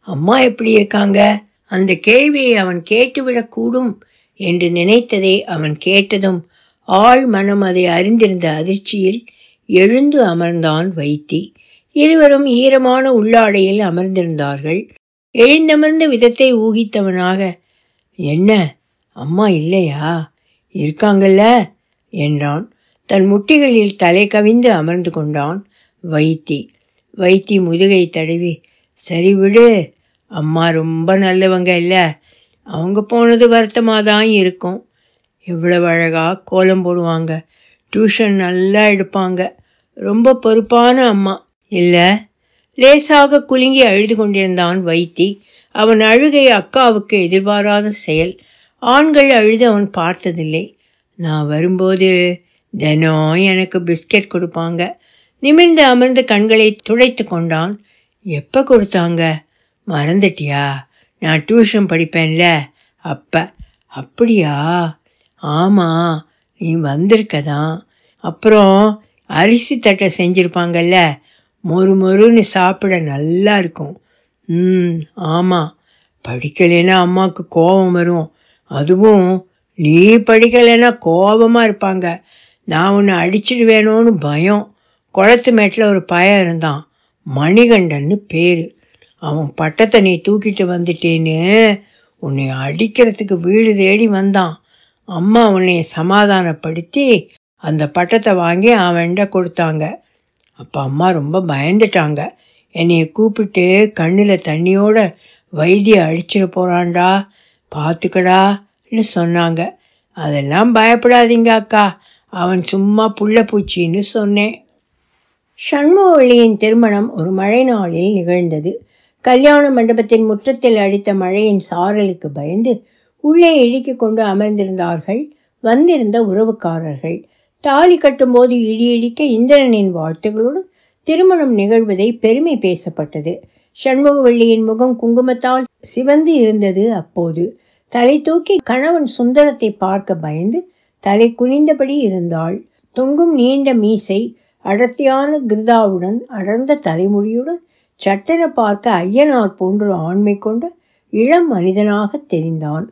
அம்மா எப்படி இருக்காங்க? அந்த கேள்வியை அவன் கேட்டுவிடக்கூடும் என்று நினைத்ததை அவன் கேட்டதும் ஆள் மனம் அதை அறிந்திருந்த அதிர்ச்சியில் எழுந்து அமர்ந்தான் வைத்தி. இருவரும் ஈரமான உள்ளாடையில் அமர்ந்திருந்தார்கள். எழுந்தமர்ந்த விதத்தை ஊகித்தவனாக என்ன? அம்மா இல்லையா? இருக்காங்கல்ல? என்றான். தன் முட்டிகளில் தலை கவிந்து அமர்ந்து கொண்டான் வைத்தி. வைத்தி முதுகை தடவி சரி விடு. அம்மா ரொம்ப நல்லவங்க இல்லை. அவங்க போனது வருத்தமாக தான் இருக்கும். எவ்வளவு அழகாக கோலம் போடுவாங்க. டியூஷன் நல்லா எடுப்பாங்க. ரொம்ப பொறுப்பான அம்மா. இல்லை. லேசாக குலுங்கி அழுது கொண்டிருந்தான் வைத்தி. அவன் அழுகை அக்காவுக்கு எதிர்பாராத செயல். ஆண்கள் அழுது அவன் பார்த்ததில்லை. நான் வரும்போது தினம் எனக்கு பிஸ்கெட் கொடுப்பாங்க. நிமிர்ந்து அமர்ந்து கண்களை துடைத்து கொண்டான். எப்போ கொடுத்தாங்க? மறந்துட்டியா? நான் டியூஷன் படிப்பேன்ல. அப்போ அப்படியா? ஆமாம் நீ வந்திருக்க தான் அப்புறம் அரிசி தட்டை செஞ்சுருப்பாங்கல்ல? மொறு மொறுன்னு சாப்பிட நல்லா இருக்கும். ம் ஆமாம் படிக்கலைன்னா அம்மாவுக்கு கோபம் வரும். அதுவும் நீ படிக்கலைன்னா கோபமாக இருப்பாங்க. நான் உன்னை அடிச்சிடுவேணும்னு பயம். குளத்து மேட்டில் ஒரு பயம் இருந்தான். மணிகண்டன்னு பேர். அவன் பட்டத்தை நீ தூக்கிட்டு வந்துட்டேன்னு உன்னை அடிக்கிறதுக்கு வீடு தேடி வந்தான். அம்மா உன்னை சமாதானப்படுத்தி அந்த பட்டத்தை வாங்கி அவன்கிட்ட கொடுத்தாங்க. அப்போ அம்மா ரொம்ப பயந்துட்டாங்க. என்னையை கூப்பிட்டு கண்ணில் தண்ணியோட வைத்திய அழிச்சிட போகிறான்டா பார்த்துக்கடான்னு சொன்னாங்க. அதெல்லாம் பயப்படாதீங்க அக்கா. அவன் சும்மா புள்ள பூச்சின்னு சொன்னேன். சண்முகவள்ளியின் திருமணம் ஒரு மழை நாளில் நிகழ்ந்தது. கல்யாண மண்டபத்தின் முற்றத்தில் அடித்த மழையின் சாரலுக்கு பயந்து உள்ளே இழுக்கிக் கொண்டு அமர்ந்திருந்தார்கள் வந்திருந்த உறவுக்காரர்கள். தாலி கட்டும்போது இடி இடிக்க இந்திரனின் வாழ்த்துகளுடன் திருமணம் நிகழ்வதை பெருமை பேசப்பட்டது. சண்முகவள்ளியின் முகம் குங்குமத்தால் சிவந்து இருந்தது அப்போது. தலை தூக்கி கணவன் சுந்தரத்தை பார்க்க பயந்து தலை குனிந்தபடி இருந்தாள். தொங்கும் நீண்ட மீசை அடர்த்தியான கிருதாவுடன் அடர்ந்த தலைமுடியுடன் சட்டென பார்க்க ஐயனார் போன்ற ஆண்மை கொண்ட இளம் மனிதனாக தெரிந்தான்.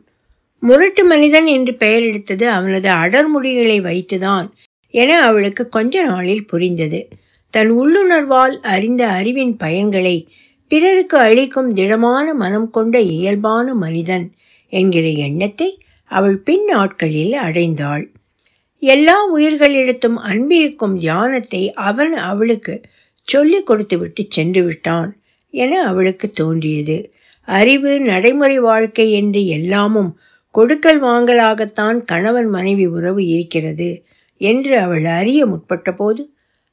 முரட்டு மனிதன் என்று பெயரெடுத்தது அவனது அடர்முடிகளை வைத்துதான் என அவளுக்கு கொஞ்ச நாளில் புரிந்தது. தன் உள்ளுணர்வால் அறிந்த அறிவின் பயன்களை பிறருக்கு அளிக்கும் திடமான மனம் கொண்ட இயல்பான மனிதன் என்கிற எண்ணத்தை அவள் பின் நாட்களில் அடைந்தாள். எல்லா உயிர்களிடத்தும் அன்பிருக்கும் தியானத்தை அவன் அவளுக்கு சொல்லிக் கொடுத்துவிட்டு சென்று விட்டான் என அவளுக்கு தோன்றியது. அறிவு நடைமுறை வாழ்க்கை என்று எல்லாமும் கொடுக்கல் வாங்கலாகத்தான் கணவன் மனைவி உறவு இருக்கிறது என்று அவள் அறிய முற்பட்ட போது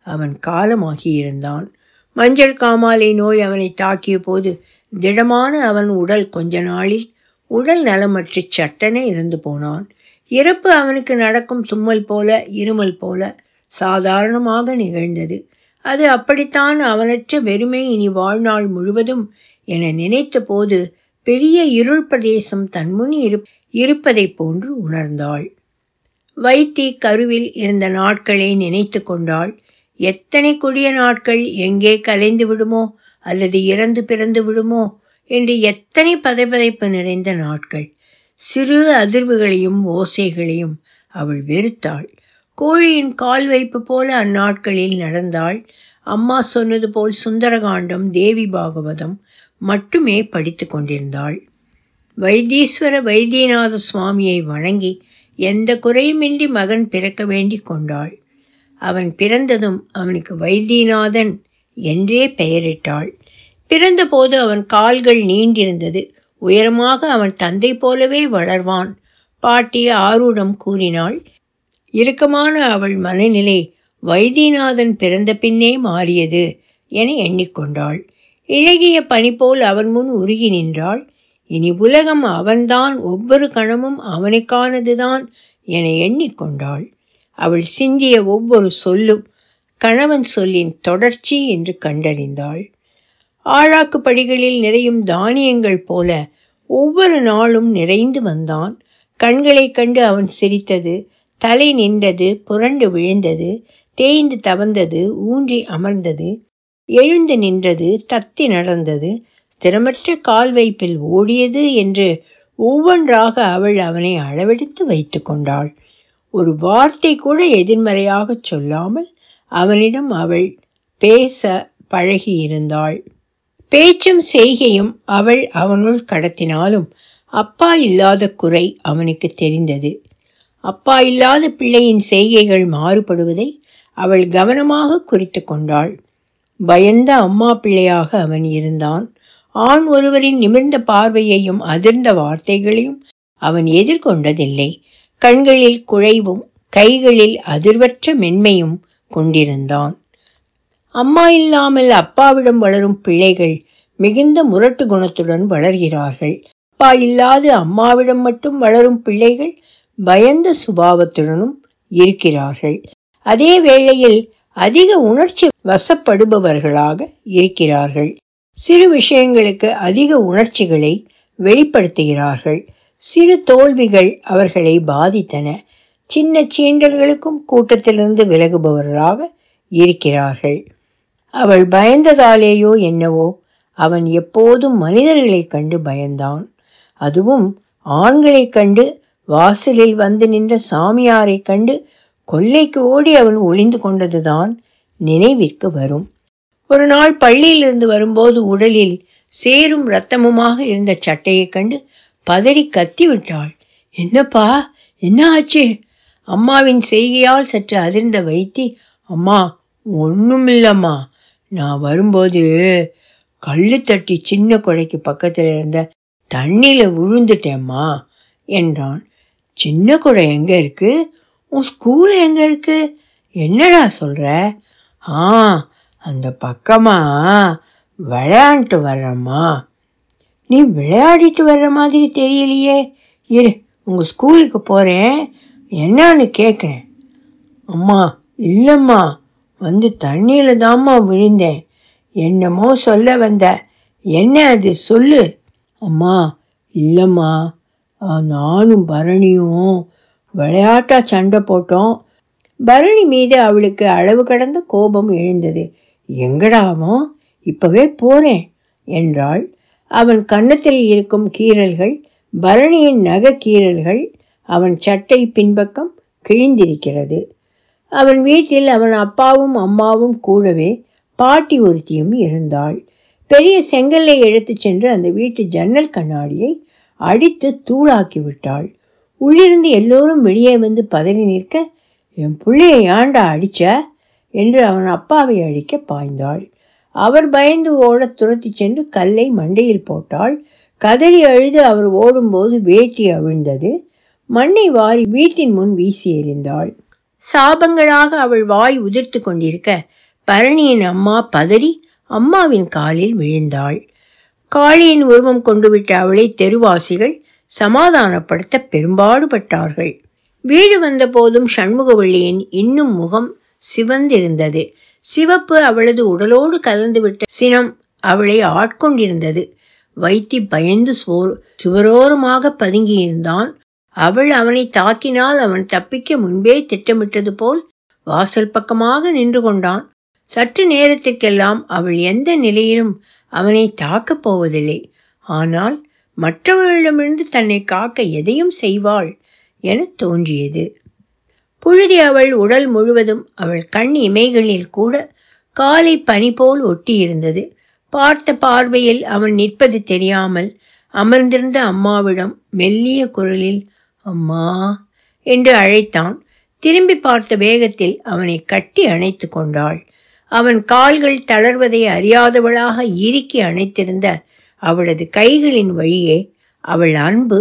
அவன் காலமாகியிருந்தான். மஞ்சள் காமாலை நோய் அவனை தாக்கிய போது திடமான அவன் உடல் கொஞ்ச நாளில் உடல் நலமற்று சட்டனே இருந்து போனான். இறப்பு அவனுக்கு நடக்கும் தும்மல் போல இருமல் போல சாதாரணமாக நிகழ்ந்தது. அது அப்படித்தான் அவனற்ற வெறுமை இனி வாழ்நாள் முழுவதும் என நினைத்த போது பெரிய இருள் பிரதேசம் தன்முன் இரு இருப்பதைப் போன்று உணர்ந்தாள். வைத்தி கருவில் இருந்த நாட்களை நினைத்து கொண்டாள். எத்தனை கொடிய நாட்கள் எங்கே கலைந்து விடுமோ அல்லது இறந்து பிறந்து விடுமோ என்று எத்தனை பதைப்பதைப்பு நிறைந்த நாட்கள். சிறு அதிர்வுகளையும் ஓசைகளையும் அவள் வெறுத்தாள். கோழியின் கால் வைப்பு போல அந்நாட்களில் நடந்தாள். அம்மா சொன்னது போல் சுந்தரகாண்டம் தேவி பாகவதம் மட்டுமே படித்து கொண்டிருந்தாள். வைத்தீஸ்வர வைத்தியநாத சுவாமியை வணங்கி எந்த குறையுமின்றி மகன் பிறக்க வேண்டி கொண்டாள். அவன் பிறந்ததும் அவனுக்கு வைத்தியநாதன் என்றே பெயரிட்டாள். பிறந்தபோது அவன் கால்கள் நீண்டிருந்தது. உயரமாக அவன் தந்தை போலவே வளர்வான். பாட்டி ஆரூடம் கூறினாள் இறுக்கமான அவள் மனநிலை வைத்தியநாதன் பிறந்த பின்னே மாறியது என எண்ணிக்கொண்டாள். இழகிய பனி போல் அவன் முன் உருகி நின்றாள். இனி உலகம் அவன்தான் ஒவ்வொரு கணமும் அவனுக்கானதுதான் என எண்ணிக்கொண்டாள். அவள் சிந்திய ஒவ்வொரு சொல்லும் கணவன் சொல்லின் தொடர்ச்சி என்று கண்டறிந்தாள். ஆழாக்கு படிகளில் நிறையும் தானியங்கள் போல ஒவ்வொரு நாளும் நிறைந்து வந்தான். கண்களைக் கண்டு அவன் சிரித்தது தலை நின்றது புரண்டு விழுந்தது தேய்ந்து தவந்தது ஊன்றி அமர்ந்தது எழுந்து நின்றது தத்தி நடந்தது ஸ்திரமற்ற கால் வைப்பில் ஓடியது என்று ஒவ்வொன்றாக அவள் அவனை அளவெடுத்து வைத்து கொண்டாள். ஒரு வார்த்தை கூட எதிர்மறையாகச் சொல்லாமல் அவனிடம் அவள் பேச பழகியிருந்தாள். பேச்சும் செய்கையும் அவள் அவனுள் கடத்தினாலும் அப்பா இல்லாத குறை அவனுக்கு தெரிந்தது. அப்பா இல்லாத பிள்ளையின் செய்கைகள் மாறுபடுவதை அவள் கவனமாக குறித்து கொண்டாள். பயந்த அம்மா பிள்ளையாக அவன் இருந்தான். ஆண் ஒருவரின் நிமிர்ந்த பார்வையையும் அதிர்ந்த வார்த்தைகளையும் அவன் எதிர்கொண்டதில்லை. கண்களில் குழைவும் கைகளில் அதிர்வற்ற மென்மையும் கொண்டிருந்தான். அம்மா இல்லாமல் அப்பாவிடம் வளரும் பிள்ளைகள் மிகுந்த முரட்டு குணத்துடன் வளர்கிறார்கள். அப்பா இல்லாது அம்மாவிடம் மட்டும் வளரும் பிள்ளைகள் பயந்த சுபாவத்துடனும் இருக்கிறார்கள். அதே வேளையில் அதிக உணர்ச்சி வசப்படுபவர்களாக இருக்கிறார்கள். சிறு விஷயங்களுக்கு அதிக உணர்ச்சிகளை வெளிப்படுத்துகிறார்கள். சிறு தோல்விகள் அவர்களை பாதித்தன. சின்ன சீண்டல்களுக்கும் கூட்டத்திலிருந்து விலகுபவர்களாக இருக்கிறார்கள். அவள் பயந்ததாலேயோ என்னவோ அவன் எப்போதும் மனிதர்களைக் கண்டு பயந்தான். அதுவும் ஆண்களைக் கண்டு வாசலில் வந்து நின்ற சாமியாரைக் கண்டு கொல்லைக்கு ஓடி அவன் ஒளிந்து கொண்டதுதான் நினைவிற்கு வரும். ஒரு நாள் பள்ளியிலிருந்து வரும்போது உடலில் சேரும் இரத்தமுமாக இருந்த சட்டையைக் கண்டு பதறி கத்தி விட்டாள். என்னப்பா என்ன ஆச்சு? அம்மாவின் செய்கையால் சற்று அதிர்ந்த வைத்தி. அம்மா ஒன்றுமில்லம்மா நான் வரும்போது கல் தட்டி சின்ன கொடைக்கு பக்கத்தில் இருந்த தண்ணியில் விழுந்துட்டேம்மா என்றான். சின்ன குடை எங்கே இருக்கு? உன் ஸ்கூல் எங்கே இருக்கு? என்னடா சொல்கிற ஆ அந்த பக்கமாக விளையாண்டுட்டு வர்றம்மா. நீ விளையாடிட்டு வர்ற மாதிரி தெரியலையே. இரு உங்கள் ஸ்கூலுக்கு போகிறேன் என்னன்னு கேட்குறேன் அம்மா இல்லைம்மா. வந்து தண்ணியில் தாம்மா விழுந்தேன். என்னமோ சொல்ல வந்த. என்ன அது? சொல்லு. அம்மா இல்லைம்மா. நானும் பரணியும் விளையாட்டா சண்டை போட்டோம். பரணி மீது அவளுக்கு அளவு கடந்த கோபம் எழுந்தது. எங்கடாவும் இப்பவே போறேன் என்றாள். அவன் கன்னத்தில் இருக்கும் கீறல்கள் பரணியின் நகை கீறல்கள் அவன் சட்டை பின்பக்கம் கிழிந்திருக்கிறது. அவன் வீட்டில் அவன் அப்பாவும் அம்மாவும் கூடவே பாட்டி ஒருத்தியும் இருந்தாள். பெரிய செங்கல்லை எடுத்துச் சென்று அந்த வீட்டு ஜன்னல் கண்ணாடியை அடித்து தூளாக்கி விட்டாள். உள்ளிருந்து எல்லோரும் வெளியே வந்து பதறி நிற்க என் பிள்ளைய ஏண்டா அடிச்ச? என்று அவன் அப்பாவை அழிக்க பாய்ந்தாள். அவர் பயந்து ஓட துரத்தி சென்று கல்லை மண்டையில் போட்டாள். கதறி அழுது அவர் ஓடும்போது வேட்டி அவிழ்ந்தது. மண்ணை வாரி வீட்டின் முன் வீசி எறிந்தாள். சாபங்களாக அவள் வாய் உதிர்த்து கொண்டிருக்க பரணியின் அம்மா பதறி அம்மாவின் காலில் விழுந்தாள். காளியின் உருவம் கொண்டுவிட்ட அவளை தெருவாசிகள் சமாதானப்படுத்த பெரும்பாடுபட்டார்கள். வீடு வந்த போதும் சண்முகவள்ளியின் இன்னும் முகம் சிவந்திருந்தது. சிவப்பு அவளது உடலோடு கலந்துவிட்ட சினம் அவளை ஆட்கொண்டிருந்தது. வைத்தி பயந்து சோர் சுவரோரமாக பதுங்கியிருந்தான். அவள் அவனை தாக்கினால் அவன் தப்பிக்க முன்பே திட்டமிட்டது போல் வாசல் பக்கமாக நின்று கொண்டான். சற்று நேரத்திற்கெல்லாம் அவள் எந்த நிலையிலும் அவனை தாக்கப் போவதில்லை. ஆனால் மற்றவர்களிடமிருந்து தன்னை காக்க எதையும் செய்வாள் என தோன்றியது. புழுதி அவள் உடல் முழுவதும் அவள் கண் இமைகளில் கூட காலை பனி போல் ஒட்டியிருந்தது. பார்த்த பார்வையில் அவன் நிற்பது தெரியாமல் அமர்ந்திருந்த அம்மாவிடம் மெல்லிய குரலில் அம்மா என்று அழைத்தான். திரும்பி பார்த்த வேகத்தில் அவனை கட்டி அணைத்து கொண்டாள். அவன் கால்கள் தளர்வதை அறியாதவளாக இறுக்கி அணைத்திருந்த அவளது கைகளின் வழியே அவள் அன்பு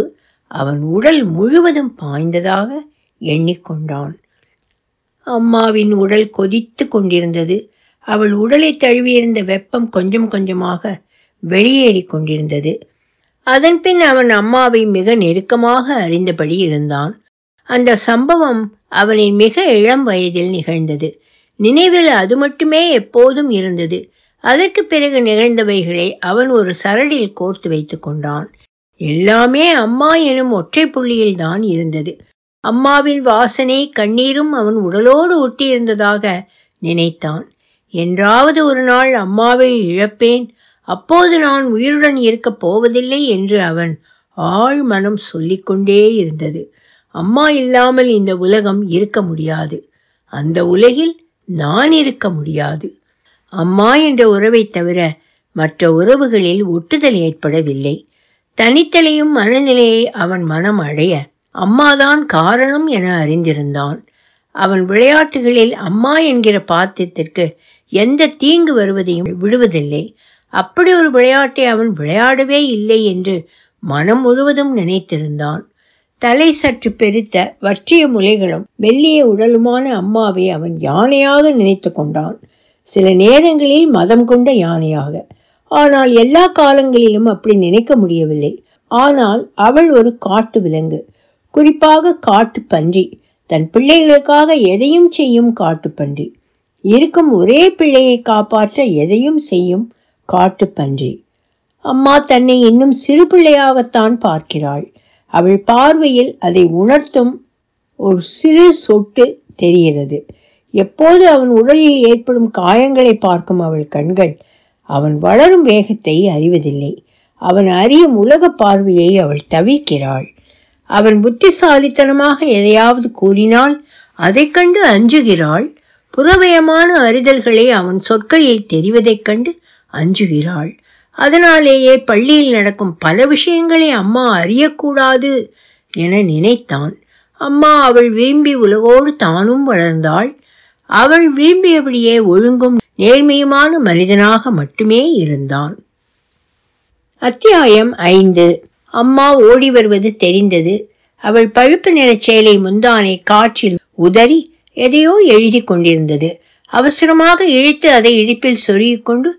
அவன் உடல் முழுவதும் பாய்ந்ததாக எண்ணிக்கொண்டான். அம்மாவின் உடல் கொதித்து கொண்டிருந்தது. அவள் உடலை தழுவியிருந்த வெப்பம் கொஞ்சம் கொஞ்சமாக வெளியேறி கொண்டிருந்தது. அதன்பின் அவன் அம்மாவை மிக நெருக்கமாக அறிந்தபடி இருந்தான். அந்த சம்பவம் அவனின் மிக இளம் வயதில் நிகழ்ந்தது. நினைவில் அது மட்டுமே எப்போதும் இருந்தது. அதற்கு பிறகு நிகழ்ந்தவைகளை அவன் ஒரு சரடில் கோர்த்து வைத்து கொண்டான். எல்லாமே அம்மா எனும் ஒற்றை புள்ளியில் தான் இருந்தது. அம்மாவின் வாசனை கண்ணீரும் அவன் உடலோடு ஒட்டியிருந்ததாக நினைத்தான். என்றாவது ஒரு நாள் அம்மாவை இழப்பேன் அப்போது நான் உயிருடன் இருக்கப் போவதில்லை என்று அவன் ஆழ் மனம் சொல்லிக்கொண்டே இருந்தது. அம்மா இல்லாமல் இந்த உலகம் இருக்க முடியாது. அந்த உலகில் நான் இருக்க முடியாது. அம்மா என்ற உறவை தவிர மற்ற உறவுகளில் ஒட்டுதல் ஏற்படவில்லை. தனித்தலையும் மனநிலையை அவன் மனம் அடைய அம்மாதான் காரணம் என அறிந்திருந்தான். அவன் விளையாட்டுகளில் அம்மா என்கிற பாத்திரத்திற்கு எந்த தீங்கு வருவதையும் விடுவதில்லை. அப்படி ஒரு விளையாட்டை அவன் விளையாடவே இல்லை என்று மனம் முழுவதும் நினைத்திருந்தான். தலை சற்று பெருத்த வற்றிய முலைகளும் மெல்லிய உடலுமான அம்மாவை அவன் யானையாக நினைத்து கொண்டான். சில நேரங்களில் மதம் கொண்ட யானையாக. ஆனால் எல்லா காலங்களிலும் அப்படி நினைக்க முடியவில்லை. ஆனால் அவள் ஒரு காட்டு விலங்கு. குறிப்பாக காட்டு பன்றி. தன் பிள்ளைகளுக்காக எதையும் செய்யும் காட்டு பன்றி. இருக்கும் ஒரே பிள்ளையை காப்பாற்ற எதையும் செய்யும் காட்டுப்பன்றி. அம்மா தன்னை இன்னும் சிறு பிள்ளையாகத்தான் பார்க்கிறாள். அவள் பார்வையில் அதை உணர்த்தும் ஒரு சிறு சொட்டு தெரிகிறது. எப்போது அவன் உடலில் ஏற்படும் காயங்களை பார்க்கும் அவள் கண்கள். அவன் வளரும் வேகத்தை அறிவதில்லை. அவன் அறியும் உலக பார்வையை அவள் தவிக்கிறாள் அவன் புத்திசாலித்தனமாக எதையாவது கூறினால் அதைக் கண்டு அஞ்சுகிறாள். புறவயமான அறிதல்களை அவன் சொற்களில் தெரிவதைக் கண்டு அஞ்சுகிறாள். அதனாலேயே பள்ளியில் நடக்கும் பல விஷயங்களை அம்மா அறியக்கூடாது என நினைத்தான். அம்மா அவள் விரும்பி உலகோடு தானும் வளர்ந்தாள். அவள் விரும்பியபடியே ஒழுங்கும் நேர்மையுமான மனிதனாக மட்டுமே இருந்தான். அத்தியாயம் ஐந்து. அம்மா ஓடி வருவது தெரிந்தது. அவள் பழுப்பு நிறச் சேலை முந்தானை காற்றில் உதறி எதையோ எழுதி கொண்டிருந்தது. அவசரமாக இழுத்து அதை இடுப்பில் சொருகிக்கொண்டு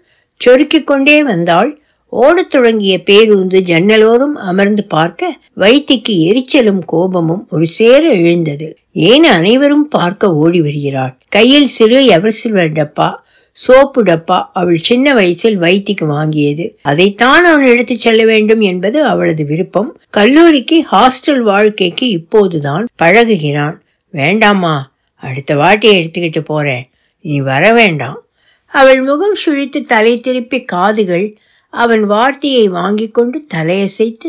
சொருக்கிக் கொண்டே வந்தாள். ஓடத் தொடங்கிய பேருந்து ஜன்னலோரும் அமர்ந்து பார்க்க வைத்திக்கு எரிச்சலும் கோபமும் ஒரு சேர எழுந்தது. ஏன் அனைவரும் பார்க்க ஓடி வருகிறாள்? கையில் சிறு எவர் சில்வர் டப்பா சோப்பு டப்பா அவள் சின்ன வயசில் வைத்திக்கு வாங்கியது. அதைத்தான் அவன் எடுத்துச் செல்ல வேண்டும் என்பது அவளது விருப்பம். கல்லூரிக்கு ஹாஸ்டல் வாழ்க்கைக்கு இப்போதுதான் பழகுகிறான். வேண்டாமா அடுத்த வாட்டி எடுத்துக்கிட்டு போறேன். நீ வர வேண்டாம். அவள் முகம் சுழித்து தலை திருப்பி காதுகள் அவன் வார்த்தையை வாங்கி கொண்டு தலையசைத்து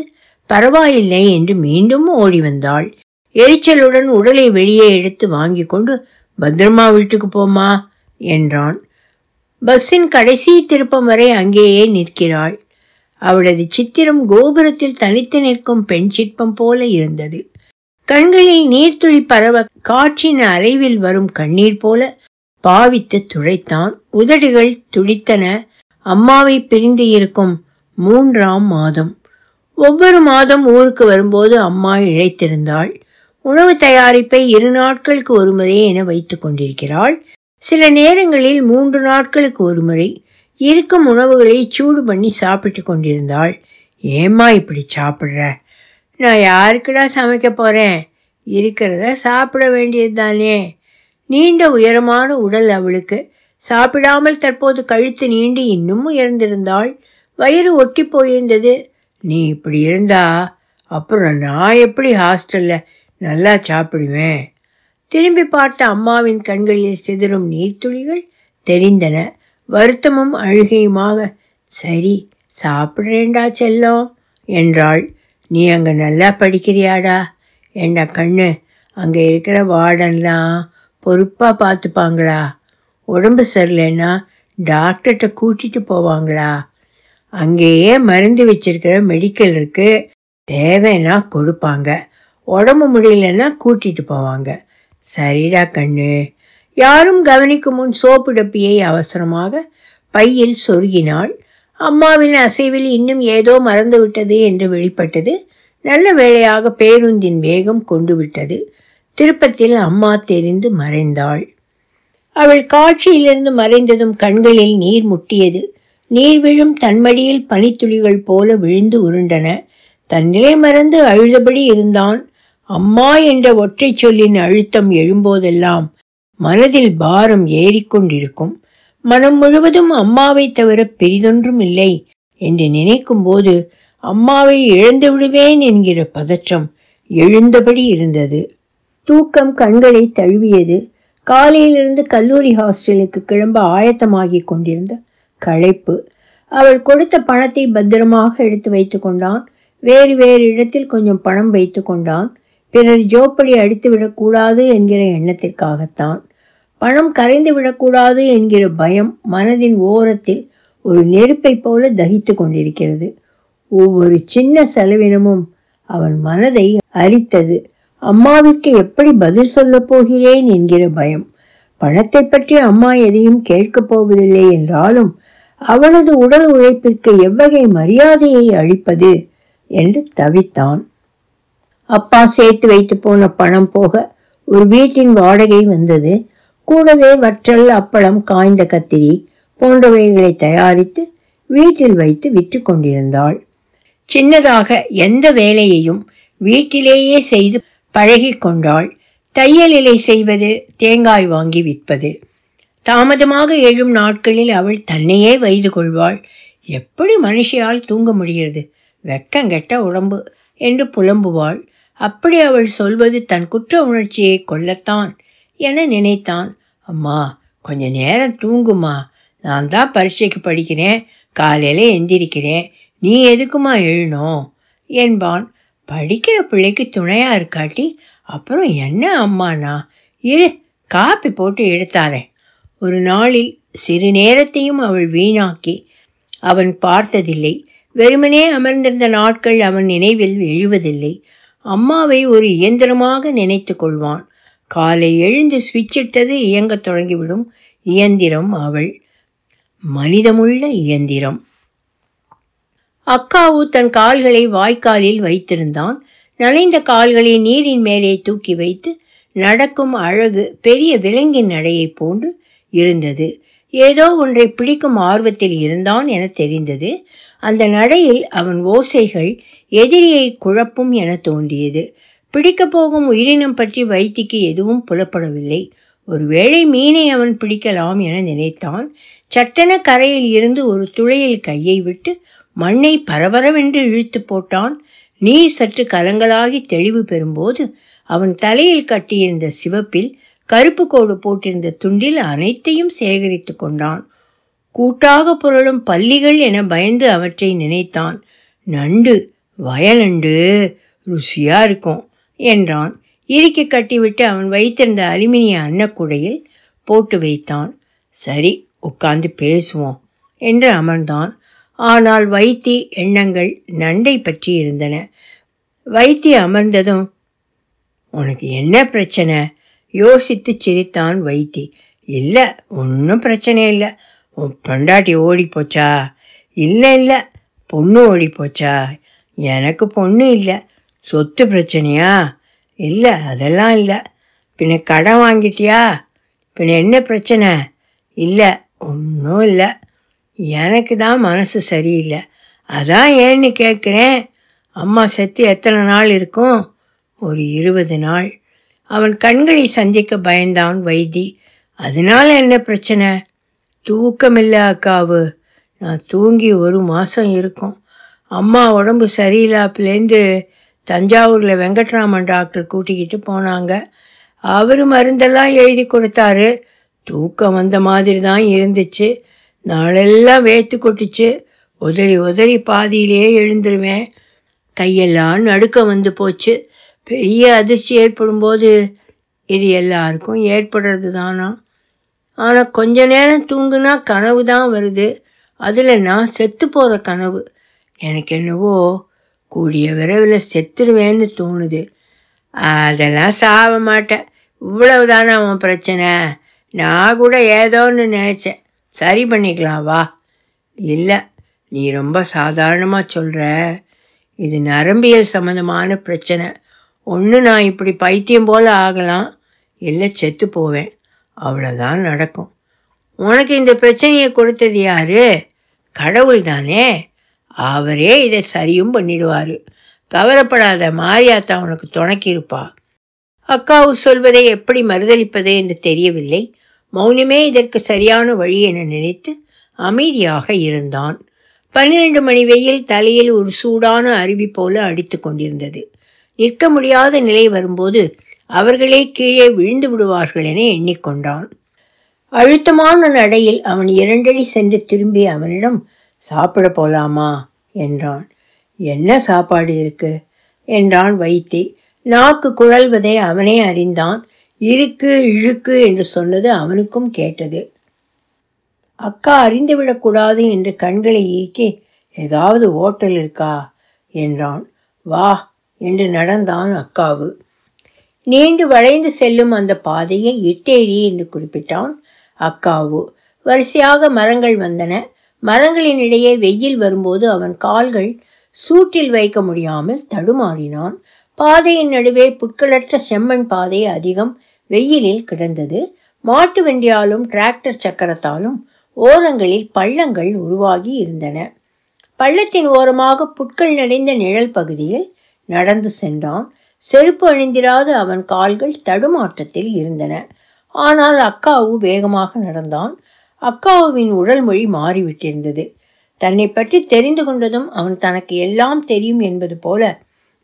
பரவாயில்லை என்று மீண்டும் ஓடி வந்தாள். எரிச்சலுடன் உடலை வெளியே எடுத்து வாங்கி கொண்டு பத்திரமா வீட்டுக்கு போமா என்றான். பஸ்ஸின் கடைசி திருப்பம் வரை அங்கேயே நிற்கிறாள். அவளது சித்திரம் கோபுரத்தில் தனித்து நிற்கும் பெண் சிற்பம் போல இருந்தது. கண்களில் நீர்த்துளி பரவ காற்றின் அறைவில் வரும் கண்ணீர் போல பாவித்து துடைத்தான் உதடுகள் துடித்தன. அம்மாவை பிரிந்து இருக்கும் மூன்றாம் மாதம். ஒவ்வொரு மாதம் ஊருக்கு வரும்போது அம்மா இழைத்திருந்தாள். உணவு தயாரிப்பை இரு நாட்களுக்கு ஒருமுறை என வைத்துக் கொண்டிருக்கிறாள். சில நேரங்களில் மூன்று நாட்களுக்கு ஒருமுறை இருக்கும் உணவுகளை சூடு பண்ணி சாப்பிட்டு கொண்டிருந்தாள். ஏம்மா இப்படி சாப்பிட்ற? நான் யாருக்குடா சமைக்க போறேன்? இருக்கிறத சாப்பிட வேண்டியது தானே நீண்ட உயரமான உடல் அவளுக்கு சாப்பிடாமல் தற்போது கழுத்து நீண்டு இன்னும் உயர்ந்திருந்தாள். வயிறு ஒட்டி போயிருந்தது. நீ இப்படி இருந்தா அப்புறம் நான் எப்படி ஹாஸ்டல்ல நல்லா சாப்பிடுவேன்? திரும்பி பார்த்த அம்மாவின் கண்களில் சிதறும் நீர்த்துளிகள் தெரிந்தன. வருத்தமும் அழுகையுமாக சரி சாப்பிட்றேண்டா செல்லம் என்றாள். நீ அங்கே நல்லா படிக்கிறியாடா? என்ன கண்ணு அங்கே இருக்கிற வார்டன்லாம் பொறுப்பாக பார்த்துப்பாங்களா? உடம்பு சரியில்லைன்னா டாக்டர்கிட்ட கூட்டிகிட்டு போவாங்களா? அங்கேயே மருந்து வச்சிருக்கிற மெடிக்கல் இருக்குது தேவைன்னா கொடுப்பாங்க. உடம்பு முடியலன்னா கூட்டிகிட்டு போவாங்க. சரிடா கண்ணு. யாரும் கவனிக்கும் முன் சோப்பு டப்பியை அவசரமாக பையில் சொருகினாள். அம்மாவின் அசைவில் இன்னும் ஏதோ மறந்துவிட்டது என்று வெளிப்பட்டது. நல்ல வேளையாக பேருந்தின் வேகம் கொண்டு விட்டது திருப்பத்தில் அம்மா தெரிந்து மறைந்தாள். அவள் காட்சியிலிருந்து மறைந்ததும் கண்களில் நீர் முட்டியது. நீர் விழும் தன்மடியில் பனித்துளிகள் போல விழுந்து உருண்டன. தன் நிலை மறந்து அழுதபடி இருந்தான். அம்மா என்ற ஒற்றை சொல்லின் அழுத்தம் எழும்போதெல்லாம் மனதில் பாரம் ஏறிக்கொண்டிருக்கும் மனம் முழுவதும் அம்மாவை தவிர பெரிதொன்றும் இல்லை என்று நினைக்கும் போது அம்மாவை இழந்து விடுவேன் என்கிற பதற்றம் எழுந்தபடி இருந்தது. தூக்கம் கண்களை தழுவியது. காலையிலிருந்து கல்லூரி ஹாஸ்டலுக்கு கிளம்ப ஆயத்தமாகிக் கொண்டிருந்த களைப்பு. அவள் கொடுத்த பணத்தை பத்திரமாக எடுத்து வைத்து கொண்டான். வேறு வேறு இடத்தில் கொஞ்சம் பணம் வைத்து கொண்டான். பிறர் ஜோப்படி அடித்து விடக்கூடாது என்கிற எண்ணத்திற்காகத்தான். பணம் கரைந்து விடக்கூடாது என்கிற பயம் மனதின் ஓரத்தில் ஒரு நெருப்பை போல தகித்து கொண்டிருக்கிறது. ஒவ்வொரு சின்ன செலவினமும் அவன் மனதை அரித்தது. அம்மாவிற்கு எப்படி பதில் சொல்லப் போகிறேன் என்கிற பயம். பணத்தை பற்றி அம்மா எதையும் கேட்கப் போவதில்லை என்றாலும் அவளது உடல் உழைப்பிற்கு எவ்வகை மரியாதையை அளிப்பது என்று தவித்தான். அப்பா சேர்த்து வைத்து போன பணம் போக ஒரு வீட்டின் வாடகை வந்தது. கூடவே வற்றல் அப்பளம் காய்ந்த கத்திரி போன்றவைகளை தயாரித்து வீட்டில் வைத்து விற்று கொண்டிருந்தாள். சின்னதாக எந்த வேலையையும் வீட்டிலேயே செய்து பழகி கொண்டாள் தையலிலை செய்வது தேங்காய் வாங்கி விற்பது. தாமதமாக எழும் நாட்களில் அவள் தன்னையே வைது கொள்வாள். எப்படி மனுஷியால் தூங்க முடிகிறது? வெக்கங்கெட்ட உடம்பு என்று புலம்புவாள். அப்படி அவள் சொல்வது தன் குற்ற உணர்ச்சியை கொல்லத்தான் என நினைத்தான். அம்மா கொஞ்ச நேரம் தூங்குமா? நான் தான் பரீட்சைக்கு படிக்கிறேன் காலையில் எந்திரிக்கிறேன். நீ எதுக்குமா எழுணும்? என்பான். படிக்கிற பிள்ளைக்கு துணையா இருக்காட்டி அப்புறம் என்ன அம்மானா இரு காப்பி போட்டு எடுத்தாரேன் ஒரு நாளில் சிறு நேரத்தையும் அவள் வீணாக்கி அவன் பார்த்ததில்லை. வெறுமனே அமர்ந்திருந்த நாட்கள் அவன் நினைவில் எழுவதில்லை. அம்மாவை ஒரு இயந்திரமாக நினைத்து கொள்வான். காலை எழுந்து சுவிட்சிட்டது இயங்கத் தொடங்கிவிடும் இயந்திரம் அவள். மனிதமுள்ள இயந்திரம். அக்காவு தன் கால்களை வாய்க்காலில் வைத்திருந்தான். நனைந்த கால்களை நீரின் மேலே தூக்கி வைத்து நடக்கும் அழகு பெரிய விலங்கின் நடையைப் போன்று இருந்தது. ஏதோ ஒன்றை பிடிக்கும் ஆர்வத்தில் இருந்தான் என தெரிந்தது. அந்த நடையில் அவன் ஓசைகள் எதிரியை குழப்பும் என தோன்றியது. பிடிக்கப் போகும் உயிரினம் பற்றி வைத்திக்கு எதுவும் புலப்படவில்லை. ஒருவேளை மீனை அவன் பிடிக்கலாம் என நினைத்தான். சட்டென கரையில் இருந்து ஒரு துளையில் கையை விட்டு மண்ணை பரபரவென்று இழுத்து போட்டான். நீர் சற்று கலங்களாகி தெளிவு பெறும்போது அவன் தலையில் கட்டியிருந்த சிவப்பில் கருப்பு கோடு போட்டிருந்த துண்டில் அனைத்தையும் சேகரித்து கொண்டான். கூட்டாக புரளும் பள்ளிகள் என பயந்து அவற்றை நினைத்தான். நண்டு வயலண்டு ருசியா இருக்கும் என்றான். இறுக்கி கட்டிவிட்டு அவன் வைத்திருந்த அலுமினிய அன்னக்குடையில் போட்டு வைத்தான். சரி உட்கார்ந்து பேசுவோம் என்று அமர்ந்தான். ஆனால் வைத்தி எண்ணங்கள் நண்டை பற்றி இருந்தன. வைத்தி அமர்ந்ததும் உனக்கு என்ன பிரச்சனை? யோசித்து சிரித்தான் வைத்தி இல்லை ஒன்றும் பிரச்சனை இல்லை. உன் பொண்டாட்டி ஓடி போச்சா? இல்லை இல்லை. பொண்ணு ஓடி போச்சா? எனக்கு பொண்ணு இல்லை. சொத்து பிரச்சனையா? இல்லை அதெல்லாம் இல்லை. பின்ன கடன் வாங்கிட்டியா? பின்ன என்ன பிரச்சனை? இல்லை ஒன்றும் இல்லை. எனக்கு தான் மனசு சரியில்லை. அதான் ஏன்னு கேட்குறேன். அம்மா செத்து எத்தனை நாள் இருக்கும்? ஒரு இருபது நாள். அவன் கண்களை சந்திக்க பயந்தான் வைத்தி. அதனால என்ன பிரச்சனை? தூக்கமில்லை அக்காவு. நான் தூங்கி ஒரு மாதம் இருக்கும். அம்மா உடம்பு சரியில்லாப்புலேருந்து தஞ்சாவூரில் வெங்கட்ராமன் டாக்டர் கூட்டிக்கிட்டு போனாங்க. அவர் மருந்தெல்லாம் எழுதி கொடுத்தாரு. தூக்கம் வந்த மாதிரி தான் இருந்துச்சு. நாளெல்லாம் வேத்து கொட்டிச்சு. உதறி உதறி பாதியிலேயே எழுந்துருவேன். கையெல்லாம் நடுக்க வந்து போச்சு. பெரிய அதிர்ச்சி ஏற்படும்போது இது எல்லாருக்கும் ஏற்படுறது தானா ஆனால் கொஞ்ச நேரம் தூங்குனா கனவு தான் வருது. அதில் நான் செத்து போகிற கனவு. எனக்கு என்னவோ கூடிய விரைவில் செத்துருவேன்னு தோணுது. அதெல்லாம் சாக மாட்டேன். இவ்வளவு தானே அவன் பிரச்சனை? நான் கூட ஏதோன்னு நினச்சேன். சரி பண்ணிக்கலாம் வா. இல்லை நீ ரொம்ப சாதாரணமாக சொல்கிற இது நரம்பியல் சம்மந்தமான பிரச்சனை. ஒன்று நான் இப்படி பைத்தியம் போல் ஆகலாம். இல்லை செத்து போவேன். அவ்வளோதான் நடக்கும். உனக்கு இந்த பிரச்சனையை கொடுத்தது யாரு? கடவுள் தானே அவரே இதை சரியும் பண்ணிடுவார். கவலைப்படாத மாரியாத்தா உனக்கு துணக்கியிருப்பா அக்காவு சொல்வதை எப்படி மறுதளிப்பது என்று தெரியவில்லை. மௌனமே இதற்கு சரியான வழி என நினைத்து அமைதியாக இருந்தான். பன்னிரண்டு மணி வெயில் தலையில் ஒரு சூடான அருவி போல அடித்து கொண்டிருந்தது. நிற்க முடியாத நிலை வரும்போது அவர்களே கீழே விழுந்து விடுவார்கள் என எண்ணிக்கொண்டான். அழுத்தமான நடையில் அவன் இரண்டடி சென்று திரும்பி அவனிடம் சாப்பிட போலாமா? என்றான். என்ன சாப்பாடு இருக்கு? என்றான் வைத்தி. நாக்கு குழல்வதை அவனே அறிந்தான். இருக்கு இழுக்கு என்று சொன்னது அவனுக்கும் கேட்டது. அக்கா அறிந்துவிடக்கூடாது என்று கண்களை இறுக்கி ஏதாவது ஓட்டல் இருக்கா? என்றான். வா என்று நடந்தான் அக்காவு. நீண்டு வளைந்து செல்லும் அந்த பாதையை இட்டேரி என்று குறிப்பிட்டான் அக்காவு. வரிசையாக மரங்கள் வந்தன. மரங்களின் இடையே வெயில் வரும்போது அவன் கால்கள் சூட்டில் வைக்க முடியாமல் தடுமாறினான். பாதையின் நடுவே புட்களற்ற செம்மண் பாதை அதிகம் வெயிலில் கிடந்தது. மாட்டு வண்டியாலும் டிராக்டர் சக்கரத்தாலும் ஓரங்களில் பள்ளங்கள் உருவாகி இருந்தன. பள்ளத்தின் ஓரமாக புட்கள் நிறைந்த நிழல் பகுதியில் நடந்து சென்றான். செருப்பு அணிந்திராத அவன் கால்கள் தடுமாற்றத்தில் இருந்தன. ஆனால் அக்காவு வேகமாக நடந்தான். அக்காவுவின் உடல் மொழி மாறிவிட்டிருந்தது. தன்னை பற்றி தெரிந்து கொண்டதும் அவன் தனக்கு எல்லாம் தெரியும் என்பது போல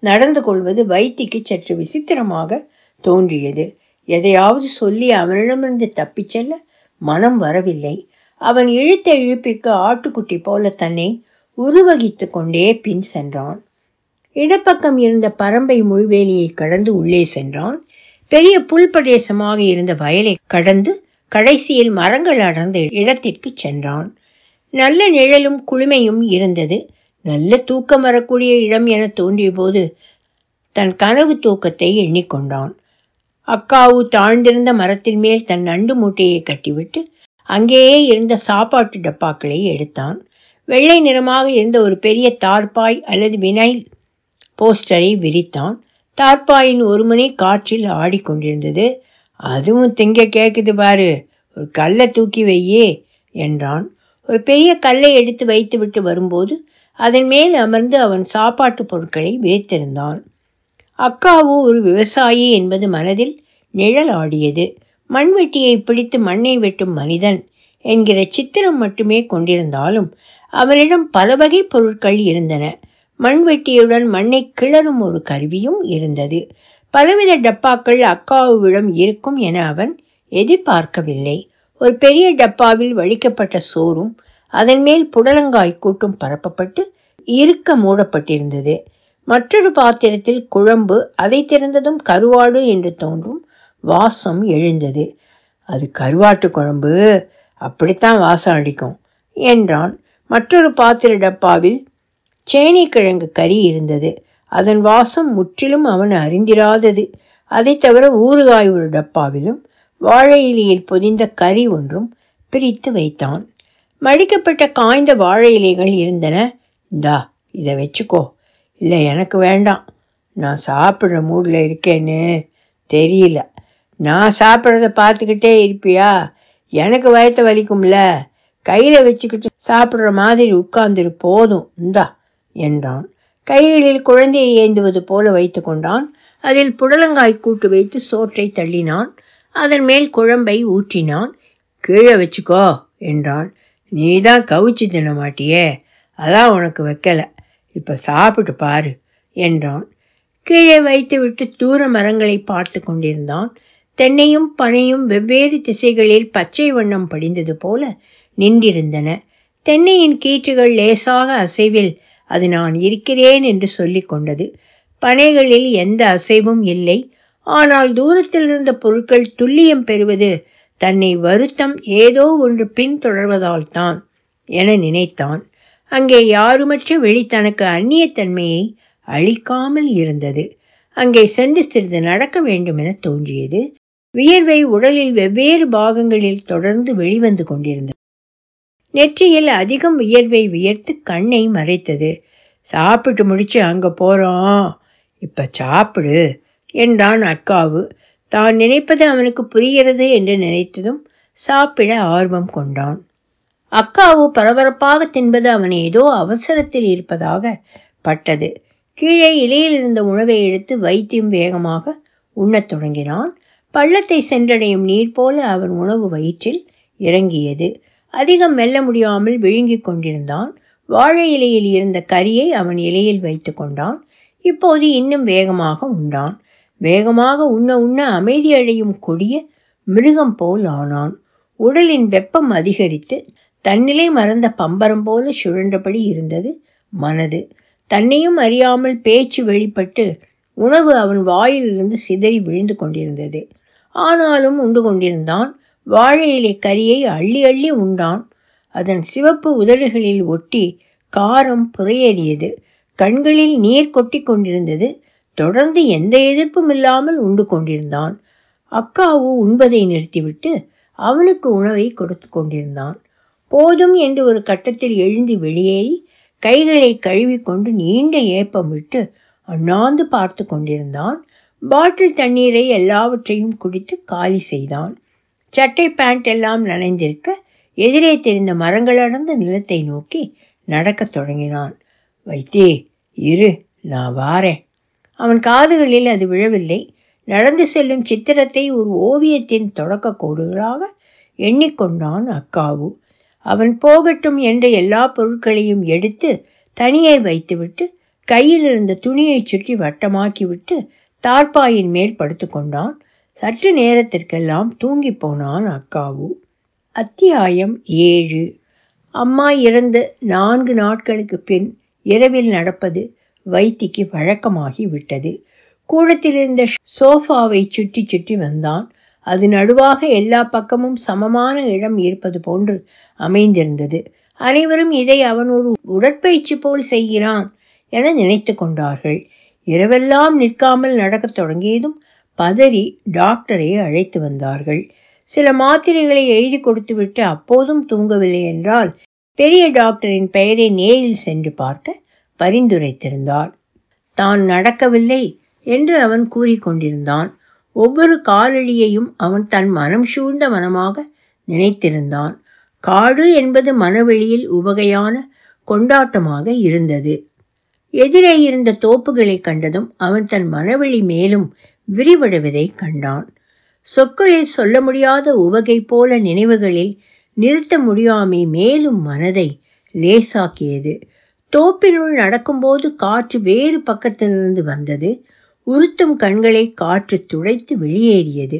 நடந்து கொள்வது வைத்திக்கு சற்று விசித்திரமாக தோன்றியது. எதையாவது சொல்லி அவனிடமிருந்து தப்பிச் செல்ல மனம் வரவில்லை. அவன் இழுத்த இழுப்பிற்கு ஆட்டுக்குட்டி போல தன்னை உருவகித்து கொண்டே பின் சென்றான். இடப்பக்கம் இருந்த பரம்பை முள்வேலியை கடந்து உள்ளே சென்றான். பெரிய புல் பிரதேசமாக இருந்த வயலை கடந்து கடைசியில் மரங்கள் அடர்ந்த இடத்திற்கு சென்றான். நல்ல நிழலும் குளுமையும் இருந்தது. நல்ல தூக்கம் வரக்கூடிய இடம் என தோன்றிய போது தன் கனவு தூக்கத்தை எண்ணிக்கொண்டான். அக்காவு தாழ்ந்திருந்த மரத்தின் மேல் தன் நண்டு மூட்டையை கட்டிவிட்டு அங்கேயே இருந்த சாப்பாட்டு டப்பாக்களை எடுத்தான். வெள்ளை நிறமாக இருந்த ஒரு பெரிய தார்பாய் அல்லது வினைல் போஸ்டரை விரித்தான். தார்பாயின் ஒரு முனை காற்றில் ஆடிக்கொண்டிருந்தது. அதுவும் திங்க கேட்குது பாரு ஒரு கல்லை தூக்கி வையே என்றான். ஒரு பெரிய கல்லை எடுத்து வைத்துவிட்டு வரும்போது அதன் மேல் அமர்ந்து அவன் சாப்பாட்டு பொருட்களை விரித்திருந்தான். அக்காவு ஒரு விவசாயி என்பது மனதில் நிழல் ஆடியது மண்வெட்டியை பிடித்து மண்ணை வெட்டும் மனிதன் என்கிற சித்திரம் மட்டுமே கொண்டிருந்தாலும் அவரிடம் பல வகை பொருட்கள் இருந்தன. மண்வெட்டியுடன் மண்ணை கிளறும் ஒரு கருவியும் இருந்தது. பலவித டப்பாக்கள் அக்காவுவிடம் இருக்கும் என அவன் எதிர்பார்க்கவில்லை. ஒரு பெரிய டப்பாவில் வழிக்கப்பட்ட சோறும் அதன் மேல் புடலங்காய் கூட்டும் பரப்பப்பட்டு இருக்க மூடப்பட்டிருந்தது. மற்றொரு பாத்திரத்தில் குழம்பு அதை திறந்ததும் கருவாடு என்று தோன்றும் வாசம் எழுந்தது. அது கருவாட்டு குழம்பு? அப்படித்தான் வாசம் அடிக்கும் என்றான். மற்றொரு பாத்திர டப்பாவில் சேனைக்கிழங்கு கறி இருந்தது. அதன் வாசம் முற்றிலும் அவன் அறிந்திராதது. அதை தவிர ஊறுகாய் ஒரு டப்பாவிலும் வாழை இலையில் பொதிந்த கறி ஒன்றும் பிரித்து வைத்தான். மடிக்கப்பட்ட காய்ந்த வாழை இலைகள் இருந்தன. இந்தா இதை வச்சுக்கோ இல்லை எனக்கு வேண்டாம். நான் சாப்பிட்ற மூடில் இருக்கேன்னு தெரியல. நான் சாப்பிட்றத பார்த்துக்கிட்டே இருப்பியா? எனக்கு வயத்தை வலிக்கும்ல. கையில் வச்சுக்கிட்டு சாப்பிட்ற மாதிரி உட்கார்ந்துரு போதும். இந்தா என்றான். கைகளில் குழந்தையை ஏந்துவது போல வைத்து கொண்டான். அதில் புடலங்காய் கூட்டு வைத்து சோற்றை தள்ளினான். அதன் மேல் குழம்பை ஊற்றினான். கீழே வச்சுக்கோ என்றான் நீ தான் கவிச்சு தின மாட்டியே அதான் உனக்கு வைக்கலை. இப்போ சாப்பிட்டு பாரு என்றான். கீழே வைத்துவிட்டு தூர மரங்களை பார்த்து கொண்டிருந்தான். தென்னையும் பனையும் வெவ்வேறு திசைகளில் பச்சை வண்ணம் படிந்தது போல நின்றிருந்தன. தென்னையின் கீற்றுகள் லேசாக அசைவில். அது நான் இருக்கிறேன் என்று சொல்லி கொண்டது. பனைகளில் எந்த அசைவும் இல்லை. ஆனால் தூரத்தில் இருந்த பொருட்கள் துல்லியம் பெறுவது தன்னை வருத்தம் ஏதோ ஒன்று பின்தொடர்வதால் தான் என நினைத்தான். அங்கே யாருமற்ற வெளி தனக்கு அந்நியத்தன்மையை அளிக்காமல் இருந்தது. அங்கே சென்று சிறிது நடக்க வேண்டும் என தோன்றியது. வியர்வை உடலில் வெவ்வேறு பாகங்களில் தொடர்ந்து வெளிவந்து கொண்டிருந்தது. நெற்றியில் அதிகம் வியர்வை வியர்த்து கண்ணை மறைத்தது. சாப்பிட்டு முடிச்சு அங்கே போகிறோம் இப்போ சாப்பிடு என்றான் அக்காவு. தான் நினைப்பது அவனுக்கு புரிகிறது என்று நினைத்ததும் சாப்பிட ஆர்வம் கொண்டான். அக்காவு பரபரப்பாக தின்பது அவன் ஏதோ அவசரத்தில் இருப்பதாக பட்டது. கீழே இலையில் இருந்த உணவை எடுத்து வைத்தியம் வேகமாக உண்ணத் தொடங்கினான். பள்ளத்தை சென்றடையும் நீர் போல அவன் உணவு வயிற்றில் இறங்கியது. அதிகம் மெல்ல முடியாமல் விழுங்கிக் கொண்டிருந்தான். வாழை இலையில் இருந்த கரியை அவன் இலையில் வைத்து கொண்டான். இப்போது இன்னும் வேகமாக உண்டான். வேகமாக உண்ண உண்ண அமைதியடையும் கொடிய மிருகம் போல் ஆனான். உடலின் வெப்பம் அதிகரித்து தன்னிலை மறந்த பம்பரம் போல சுழன்றபடி இருந்தது மனது. தன்னையும் அறியாமல் பேச்சு வெளிப்பட்டு உணவு அவன் வாயிலிருந்து சிதறி விழுந்து கொண்டிருந்தது. ஆனாலும் உண்டு கொண்டிருந்தான். வாழை இலை கரியை அள்ளி அள்ளி உண்டான். அதன் சிவப்பு உதடுகளில் ஒட்டி காரம் புதையேறியது. கண்களில் நீர் கொட்டி கொண்டிருந்தது. தொடர்ந்து எந்த எதிர்ப்பும் இல்லாமல் உண்டு கொண்டிருந்தான். அக்காவு உண்பதை நிறுத்திவிட்டு அவனுக்கு உணவை கொடுத்து கொண்டிருந்தான். போதும் என்று ஒரு கட்டத்தில் எழுந்து வெளியேறி கைகளை கழுவிக்கொண்டு நீண்ட ஏப்பம் விட்டு அண்ணாந்து பார்த்து கொண்டிருந்தான். பாட்டில் தண்ணீரை எல்லாவற்றையும் குடித்து காலி செய்தான். சட்டை பேண்ட் எல்லாம் நனைந்திருக்க எதிரே தெரிந்த மரங்கள் அடர்ந்த நிலத்தை நோக்கி நடக்கத் தொடங்கினான். வைத்தே இரு நான் வாரேன். அவன் காதுகளில் அது விழவில்லை. நடந்து செல்லும் சித்திரத்தை ஒரு ஓவியத்தின் தொடக்க கோடுகளாக எண்ணிக்கொண்டான் அக்காவு. அவன் போகட்டும் என்ற எல்லா பொருட்களையும் எடுத்து தனியே வைத்துவிட்டு கையில் இருந்த துணியை சுற்றி வட்டமாக்கிவிட்டு தார்ப்பாயின் மேல் படுத்துக்கொண்டான். சற்று நேரத்திற்கெல்லாம் தூங்கி போனான் அக்காவு. அத்தியாயம் ஏழு. அம்மா இறந்து நான்கு நாட்களுக்கு பின் இரவில் நடப்பது வைத்திக்கு வழக்கமாகி விட்டது கூடத்திலிருந்த சோஃபாவை சுற்றி சுற்றி வந்தான். அது நடுவாக எல்லா பக்கமும் சமமான இடம் இருப்பது போன்று அமைந்திருந்தது. அனைவரும் இதை அவன் ஒரு உடற்பயிற்சி போல் செய்கிறான் என நினைத்து கொண்டார்கள். இரவெல்லாம் நிற்காமல் நடக்கத் தொடங்கியதும் பதறி டாக்டரை அழைத்து வந்தார்கள். சில மாத்திரைகளை எழுதி கொடுத்துவிட்டு அப்போதும் தூங்கவில்லை என்றால் பெரிய டாக்டரின் பெயரை நேரில் சென்று பார்க்க பரிந்துரைத்திருந்தார். தான் நடக்கவில்லை என்று அவன் கூறிக்கொண்டிருந்தான். ஒவ்வொரு காலடியையும் அவன் தன் மனம் சூழ்ந்த மனமாக நினைத்திருந்தான். காடு என்பது மனவெளியில் உவகையான கொண்டாட்டமாக இருந்தது. எதிரே இருந்த தோப்புகளை கண்டதும் அவன் தன் மனவெளி மேலும் விரிவடைவதை கண்டான். சொற்களில் சொல்ல முடியாத உவகை போல நினைவுகளில் நிறுத்த முடியாமை மேலும் மனதை லேசாக்கியது. தோப்பினுள் நடக்கும்போது காற்று வேறு பக்கத்திலிருந்து வந்தது. உறுத்தும் கண்களை காற்று துடைத்து வெளியேறியது.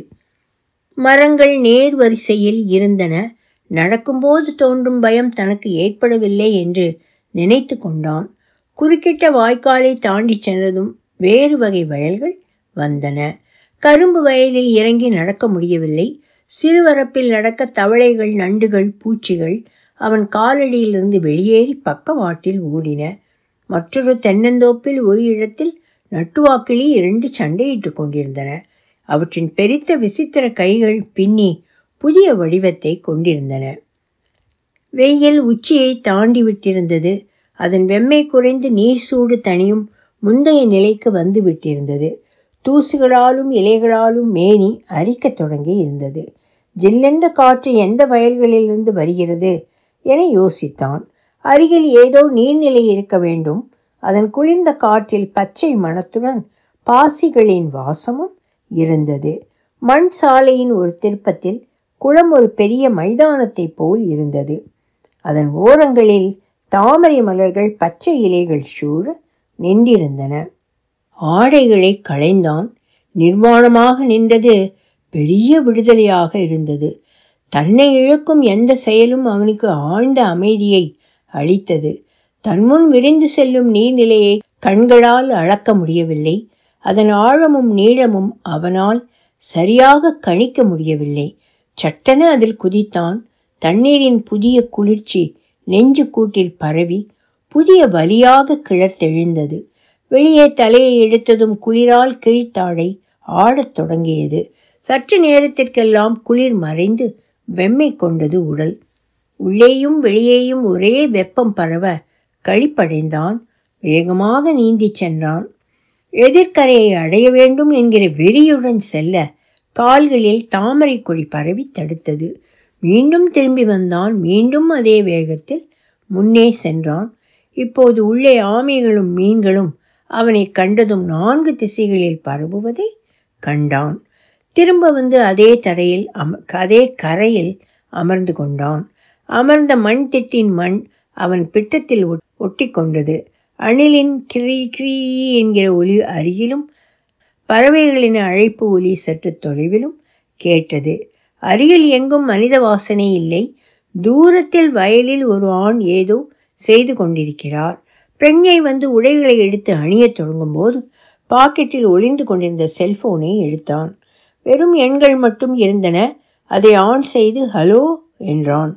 மரங்கள் நேர் வரிசையில் இருந்தன. நடக்கும்போது தோன்றும் பயம் தனக்கு ஏற்படவில்லை என்று நினைத்து கொண்டான். குறுக்கிட்ட வாய்க்காலை தாண்டி சென்றதும் வேறு வகை வயல்கள் வந்தன. கரும்பு வயலில் இறங்கி நடக்க முடியவில்லை. சிறுவரப்பில் நடக்க தவளைகள் நண்டுகள் பூச்சிகள் அவன் காலடியிலிருந்து வெளியேறி பக்கவாட்டில் ஓடின. மற்றொரு தென்னந்தோப்பில் ஒரு இடத்தில் நட்டுவாக்கிலி இரண்டு சண்டையிட்டு கொண்டிருந்தன. அவற்றின் பெரித்த விசித்திர கைகள் பின்னி புதிய வடிவத்தை கொண்டிருந்தன. வெயில் உச்சியை தாண்டி விட்டிருந்தது. அதன் வெம்மை குறைந்து நீர் சூடு தனியும் முந்தைய நிலைக்கு வந்து விட்டிருந்தது. தூசுகளாலும் இலைகளாலும் மேனி அரிக்கத் தொடங்கி இருந்தது. ஜில்லென்ற காற்று எந்த வயல்களிலிருந்து வருகிறது என யோசித்தான். அருகில் ஏதோ நீர்நிலை இருக்க வேண்டும். அதன் குளிர்ந்த காற்றில் பச்சை மணத்துடன் பாசிகளின் வாசமும் இருந்தது. மண் சாலையின் ஒரு திருப்பத்தில் குளம் ஒரு பெரிய மைதானத்தைப் போல் இருந்தது. அதன் ஓரங்களில் தாமரை மலர்கள் பச்சை இலைகள் சூழ நின்றிருந்தன. ஆடைகளை களைந்தான். நிர்வாணமாக நின்றது பெரிய விடுதலையாக இருந்தது. தன்னை இழக்கும் எந்த செயலும் அவனுக்கு ஆழ்ந்த அமைதியை அளித்தது. தன்முன் விரிந்து செல்லும் நீர்நிலையை கண்களால் அளக்க முடியவில்லை. அதன் ஆழமும் நீளமும் அவனால் சரியாக கணிக்க முடியவில்லை. சட்டென அதில் குதித்தான். தண்ணீரின் புதிய குளிர்ச்சி நெஞ்சு கூட்டில் பரவி புதிய வலியாக கிளர்த்தெழுந்தது. வெளியே தலையை எடுத்ததும் குளிரால் கீழ்த்தாடை ஆடத் தொடங்கியது. சற்று நேரத்திற்கெல்லாம் குளிர் மறைந்து வெம்மை கொண்டது உடல். உள்ளேயும் வெளியேயும் ஒரே வெப்பம் பரவ களிப்படைந்தான் வேகமாக நீந்திச் சென்றான். எதிர்க்கரையை அடைய வேண்டும் என்கிற வெறியுடன் செல்ல கால்களில் தாமரை கொடி பரவி தடுத்தது. மீண்டும் திரும்பி வந்தான். மீண்டும் அதே வேகத்தில் முன்னே சென்றான். இப்போது உள்ளே ஆமைகளும் மீன்களும் அவனை கண்டதும் நான்கு திசைகளில் பரவுவதை கண்டான். திரும்ப வந்து அதே தரையில் அம அதே கரையில் அமர்ந்து கொண்டான். அமர்ந்த மண் திட்டின் மண் அவன் பிட்டத்தில் ஒட்டி கொண்டது அணிலின் கிரி கிரி என்கிற ஒலி அருகிலும் பறவைகளின் அழைப்பு ஒலி சற்று தொலைவிலும் கேட்டது. அருகில் எங்கும் மனித வாசனை இல்லை. தூரத்தில் வயலில் ஒரு ஆண் ஏதோ செய்து கொண்டிருக்கிறார். பிரஞ்சை வந்து உடைகளை எடுத்து அணியத் தொடங்கும்போது பாக்கெட்டில் ஒளிந்து கொண்டிருந்த செல்போனை எடுத்தான். வெறும் எண்கள் மட்டும் இருந்தன. அதை ஆன் செய்து ஹலோ என்றான்.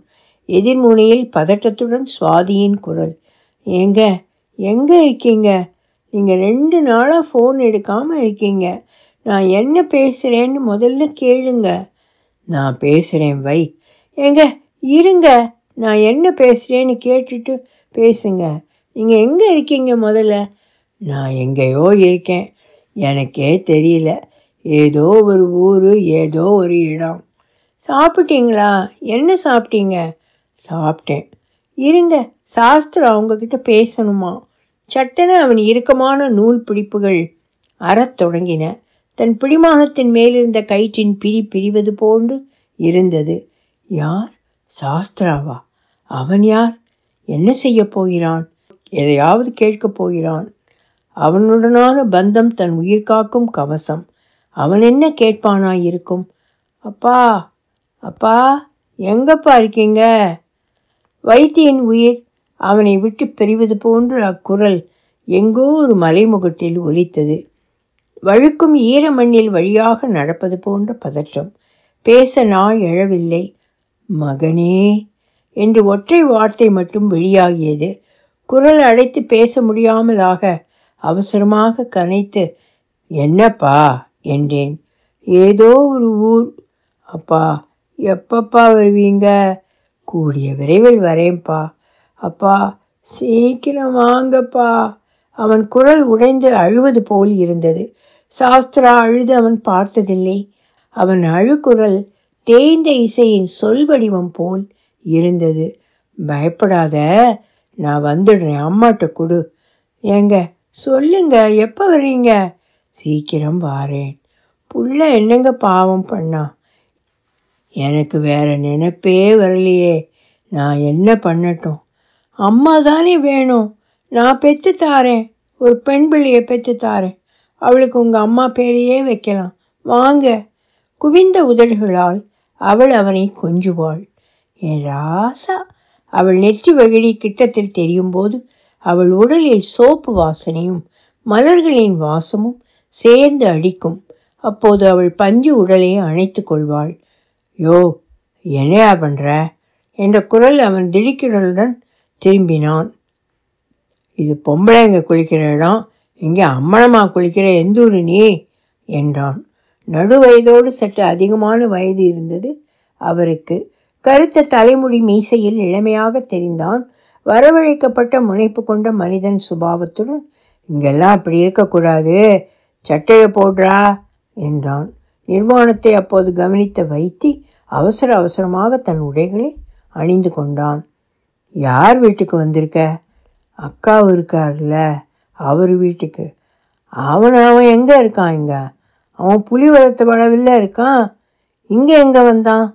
எதிர்முனையில் பதட்டத்துடன் சுவாதியின் குரல். ஏங்க எங்கே இருக்கீங்க? நீங்கள் ரெண்டு நாளாக ஃபோன் எடுக்காமல் இருக்கீங்க. நான் என்ன பேசுகிறேன்னு முதல்ல கேளுங்க. நான் பேசுகிறேன் வை. ஏங்க இருங்க. நான் என்ன பேசுகிறேன்னு கேட்டுட்டு பேசுங்க. நீங்கள் எங்கே இருக்கீங்க முதல்ல? நான் எங்கேயோ இருக்கேன். எனக்கே தெரியல. ஏதோ ஒரு ஊர் ஏதோ ஒரு இடம். சாப்பிட்டீங்களா? என்ன சாப்பிட்டீங்க? சாப்பிட்டேன். இருங்க சாஸ்திரா அவங்கக்கிட்ட பேசணுமா? சட்டென அவன் இறுக்கமான நூல் பிடிப்புகள் அறத் தொடங்கின. தன் பிடிமானத்தின் மேலிருந்த கயிற்றின் பிரி பிரிவது போன்று இருந்தது. யார்? சாஸ்திராவா? அவன் யார்? என்ன செய்ய போகிறான்? எதையாவது கேட்கப் போகிறான். அவனுடனான பந்தம் தன் உயிர் காக்கும் கவசம். அவன் என்ன கேட்பானா இருக்கும் அப்பா அப்பா எங்கப்பா இருக்கீங்க? வைத்தியின் உயிர் அவனை விட்டு பிரிவது போன்று அக்குரல் எங்கோ ஒரு மலைமுகட்டில் ஒலித்தது. வழுக்கும் ஈர மண்ணில் வழியாக நடப்பது போன்ற பதற்றம். பேச நாய் எழவில்லை. மகனே! என்று ஒற்றை வார்த்தை மட்டும் வெளியாகியது. குரல் அடைத்து பேச முடியாமலாக அவசரமாக கனைத்து என்னப்பா? என்றேன். ஏதோ ஒரு ஊர். அப்பா எப்பப்பா வருவீங்க? கூடிய விரைவில் வரேன்ப்பா. அப்பா சீக்கிரம் வாங்கப்பா. அவன் குரல் உடைந்து அழுவது போல் இருந்தது. சாஸ்திரா அழுது அவன் பார்த்ததில்லை. அவன் அழுக்குரல் தேய்ந்த இசையின் சொல் வடிவம் போல் இருந்தது. பயப்படாத நான் வந்துடுறேன். அம்மாட்ட கொடு. ஏங்க சொல்லுங்க எப்போ வர்றீங்க? சீக்கிரம் வாரேன். புள்ள என்னங்க பாவம் பண்ணா? எனக்கு வேற நினைப்பே வரலையே. நான் என்ன பண்ணட்டும்? அம்மா தானே வேணும். நான் பெற்று தாரேன். ஒரு பெண் பிள்ளையை பெற்று தாரேன். அவளுக்கு உங்கள் அம்மா பேரையே வைக்கலாம். வாங்க. குவிந்த உதடுகளால் அவள் அவனை கொஞ்சுவாள். என் ராசா? அவள் நெற்றி வகிழி கிட்டத்தில் தெரியும் போது அவள் உடலில் சோப்பு வாசனையும் மலர்களின் வாசமும் சேர்ந்து அடிக்கும். அப்போது அவள் பஞ்சு உடலை அணைத்து கொள்வாள். யோ என்னையா பண்ணுற என்ற குரல் அவன் திடுக்கிடலுடன் திரும்பினான். இது பொம்பளைங்க குளிக்கிற இடம் இங்கே அம்மனமா குளிக்கிற எந்தூரு நீ? என்றான். நடு வயதோடு சற்று அதிகமான வயது இருந்தது அவருக்கு. கருத்த தலைமுடி மீசையில் இளமையாக தெரிந்தான். வரவழைக்கப்பட்ட முனைப்பு கொண்ட மனிதன் சுபாவத்துடன் இங்கெல்லாம் அப்படி இருக்கக்கூடாது. சட்டையை போடுறா என்றான். நிர்வாணத்தை அப்போது கவனித்த வைத்தி அவசர அவசரமாக தன் உடைகளை அணிந்து கொண்டான். யார் வீட்டுக்கு வந்திருக்க? அக்காவு இருக்கார்ல அவர் வீட்டுக்கு. அவன் அவன் எங்கே இருக்கான் இங்கே? அவன் புலி வளர்த்த வளவில் இருக்கான். இங்கே எங்கே வந்தான்?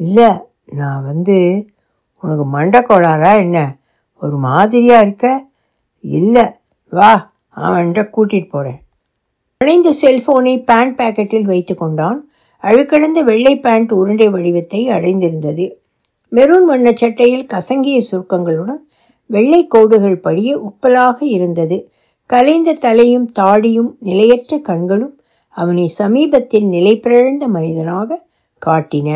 இல்லை நான் வந்து உனக்கு மண்டக்கோளாரா என்ன? ஒரு மாதிரியாக இருக்க? இல்லை வா அவன்கிட்ட கூட்டிகிட்டு போகிறேன் அணைந்த செல்போனை பேண்ட் பாக்கெட்டில் வைத்து கொண்டான். அழுக்கடந்த வெள்ளை பேண்ட் உருண்டை வடிவத்தை அடைந்திருந்தது. மெரூன் வண்ண சட்டையில் கசங்கிய சுருக்கங்களுடன் வெள்ளை கோடுகள் படிய உப்பலாக இருந்தது. கலைந்த தலையும் தாடியும் நிலையற்ற கண்களும் அவனை சமீபத்தில் நிலை பிறழ்ந்த மனிதனாக காட்டின.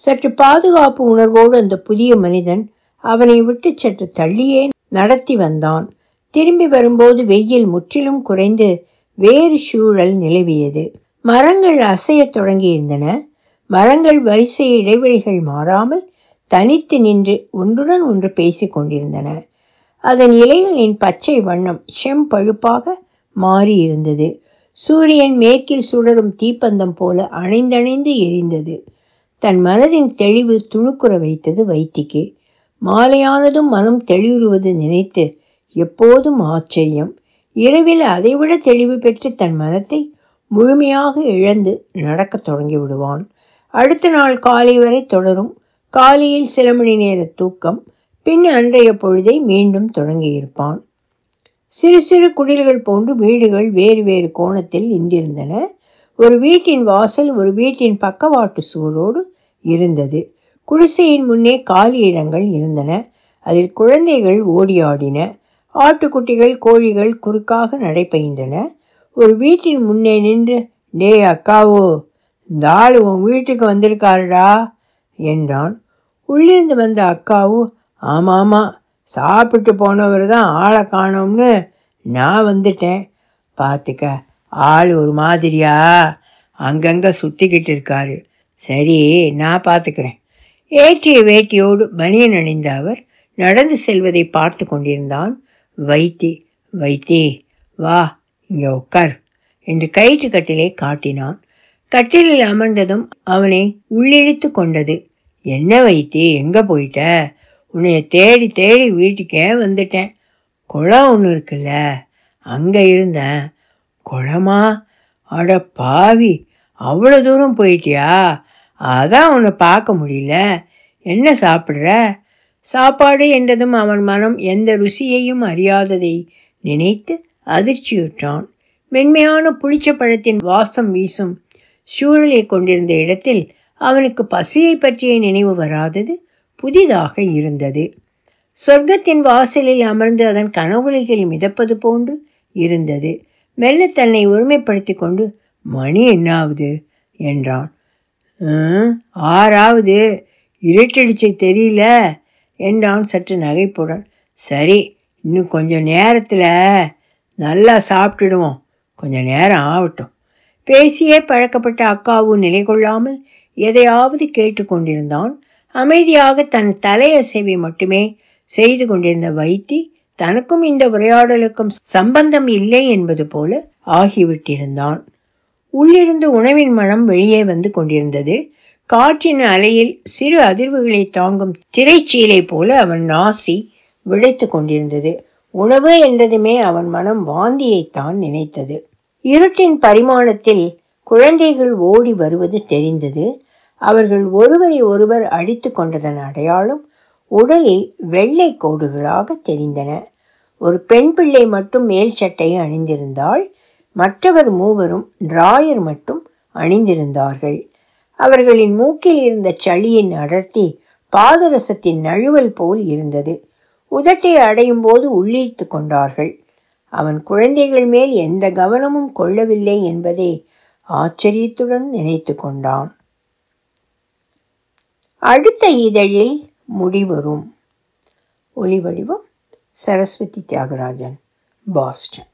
சற்று பாதுகாப்பு உணர்வோடு அந்த புதிய மனிதன் அவனை விட்டு சற்று தள்ளியே நடத்தி வந்தான். திரும்பி வரும்போது வெயில் முற்றிலும் குறைந்து வேறு சூழல் நிலவியது. மரங்கள் அசையத் தொடங்கியிருந்தன. மரங்கள் வரிசை இடைவெளிகள் மாறாமல் தனித்து நின்று ஒன்றுடன் ஒன்று பேசிக் கொண்டிருந்தன. அதன் இலைகளின் பச்சை வண்ணம் செம்பழுப்பாக மாறியிருந்தது. சூரியன் மேற்கில் சுடரும் தீப்பந்தம் போல அணைந்தணைந்து எரிந்தது. தன் மனதின் தெளிவு துணுக்குற வைத்தது வைத்திக்கு. மாலையானதும் மனம் தெளிவுறுவது நினைத்து எப்போதும் ஆச்சரியம். இரவில் அதைவிட தெளிவு பெற்று தன் மனத்தை முழுமையாக இழந்து நடக்கத் தொடங்கி விடுவான் அடுத்த நாள் காலை வரை தொடரும். காலையில் சில மணி நேர தூக்கம் பின் அன்றைய பொழுதை மீண்டும் தொடங்கியிருப்பான். சிறு சிறு குடில்கள் போன்று வீடுகள் வேறு வேறு கோணத்தில் நின்றிருந்தன. ஒரு வீட்டின் வாசல் ஒரு வீட்டின் பக்கவாட்டு சுவரோடு இருந்தது. குடிசையின் முன்னே காலி இடங்கள் இருந்தன. அதில் குழந்தைகள் ஓடியாடின. ஆட்டுக்குட்டிகள் கோழிகள் குறுக்காக நடைபெய்கின்றன ஒரு வீட்டின் முன்னே நின்று டே அக்காவோ இந்த ஆள் உன் வீட்டுக்கு வந்திருக்காருடா என்றான். உள்ளிருந்து வந்த அக்காவும் ஆமாமா சாப்பிட்டு போனவர் தான் ஆளை காணோம்னு நான் வந்துட்டேன். பார்த்துக்க ஆள் ஒரு மாதிரியா? அங்கங்கே சுற்றிக்கிட்டு இருக்காரு. சரி நான் பார்த்துக்கிறேன் ஏற்றிய வேட்டியோடு பனியன் அணிந்த அவர் நடந்து செல்வதை பார்த்து கொண்டிருந்தான். வைத்தி வைத்தி வா இங்கே உட்கார் என்று கயிற்று கட்டிலை காட்டினான். கட்டிலில் அமர்ந்ததும் அவனை உள்ளிழுத்து கொண்டது. என்ன வைத்தி எங்கே போயிட்ட? உன்னைய தேடி தேடி வீட்டுக்கே வந்துட்டேன். குளம் ஒன்று இருக்குல்ல அங்கே இருந்தேன் குளமா? அட பாவி அவ்வளோ தூரம் போயிட்டியா? அதான் உன்னை பார்க்க முடியல. என்ன சாப்பிட்ற? சாப்பாடு என்றதும் அவன் மனம் எந்த ருசியையும் அறியாததை நினைத்து அதிர்ச்சியுற்றான். மென்மையான புளிச்ச பழத்தின் வாசம் வீசும் சூழலை கொண்டிருந்த இடத்தில் அவனுக்கு பசியை பற்றிய நினைவு வராதது புதிதாக இருந்தது. சொர்க்கத்தின் வாசலில் அமர்ந்து அதன் கனவுலைகள் மிதப்பது போன்று இருந்தது. மெல்ல தன்னை ஒருமைப்படுத்தி கொண்டு மணி என்னாவது? என்றான். ஆறாவது. இருட்டடிச்சு தெரியல. என்றான் சற்று நகைப்புடன். சரி இன்னும் கொஞ்சம் நேரத்தில் நல்லா சாப்பிட்டுடுவோம். கொஞ்சம் நேரம் ஆகட்டும். பேசியே பழக்கப்பட்ட அக்காவும் நிலை கொள்ளாமல் எதையாவது கேட்டுக்கொண்டிருந்தான் அமைதியாக தன் தலையசைவை மட்டுமே செய்து கொண்டிருந்த வைத்தி தனக்கும் இந்த உரையாடலுக்கும் சம்பந்தம் இல்லை என்பது போல ஆகிவிட்டிருந்தான். உள்ளிருந்து உணவின் மனம் வெளியே வந்து கொண்டிருந்தது. காற்றின் அலையில் சிறு அதிர்வுகளை தாங்கும் திரைச்சீலை போல அவன் நாசி விளைத்து கொண்டிருந்தது. உணவு என்றதுமே அவன் மனம் வாந்தியைத்தான் நினைத்தது. இருட்டின் பரிமாணத்தில் குழந்தைகள் ஓடி வருவது தெரிந்தது. அவர்கள் ஒருவரை ஒருவர் அடித்து கொண்டதன் அடையாளம் உடலில் வெள்ளை கோடுகளாக தெரிந்தன. ஒரு பெண் பிள்ளை மட்டும் மேல் சட்டையை அணிந்திருந்தால் மற்றவர் மூவரும் டிராயர் மட்டும் அணிந்திருந்தார்கள். அவர்களின் மூக்கில் இருந்த சளியின் அடர்த்தி பாதரசத்தின் நழுவல் போல் இருந்தது. உதட்டை அடையும் போது உள்ளிழ்த்து கொண்டார்கள். அவன் குழந்தைகள் மேல் எந்த கவனமும் கொள்ளவில்லை என்பதை ஆச்சரியத்துடன் நினைத்து கொண்டான். அடுத்த இதழில் முடிவரும். ஒலிவடிவம் சரஸ்வதி தியாகராஜன் பாஸ்டன்.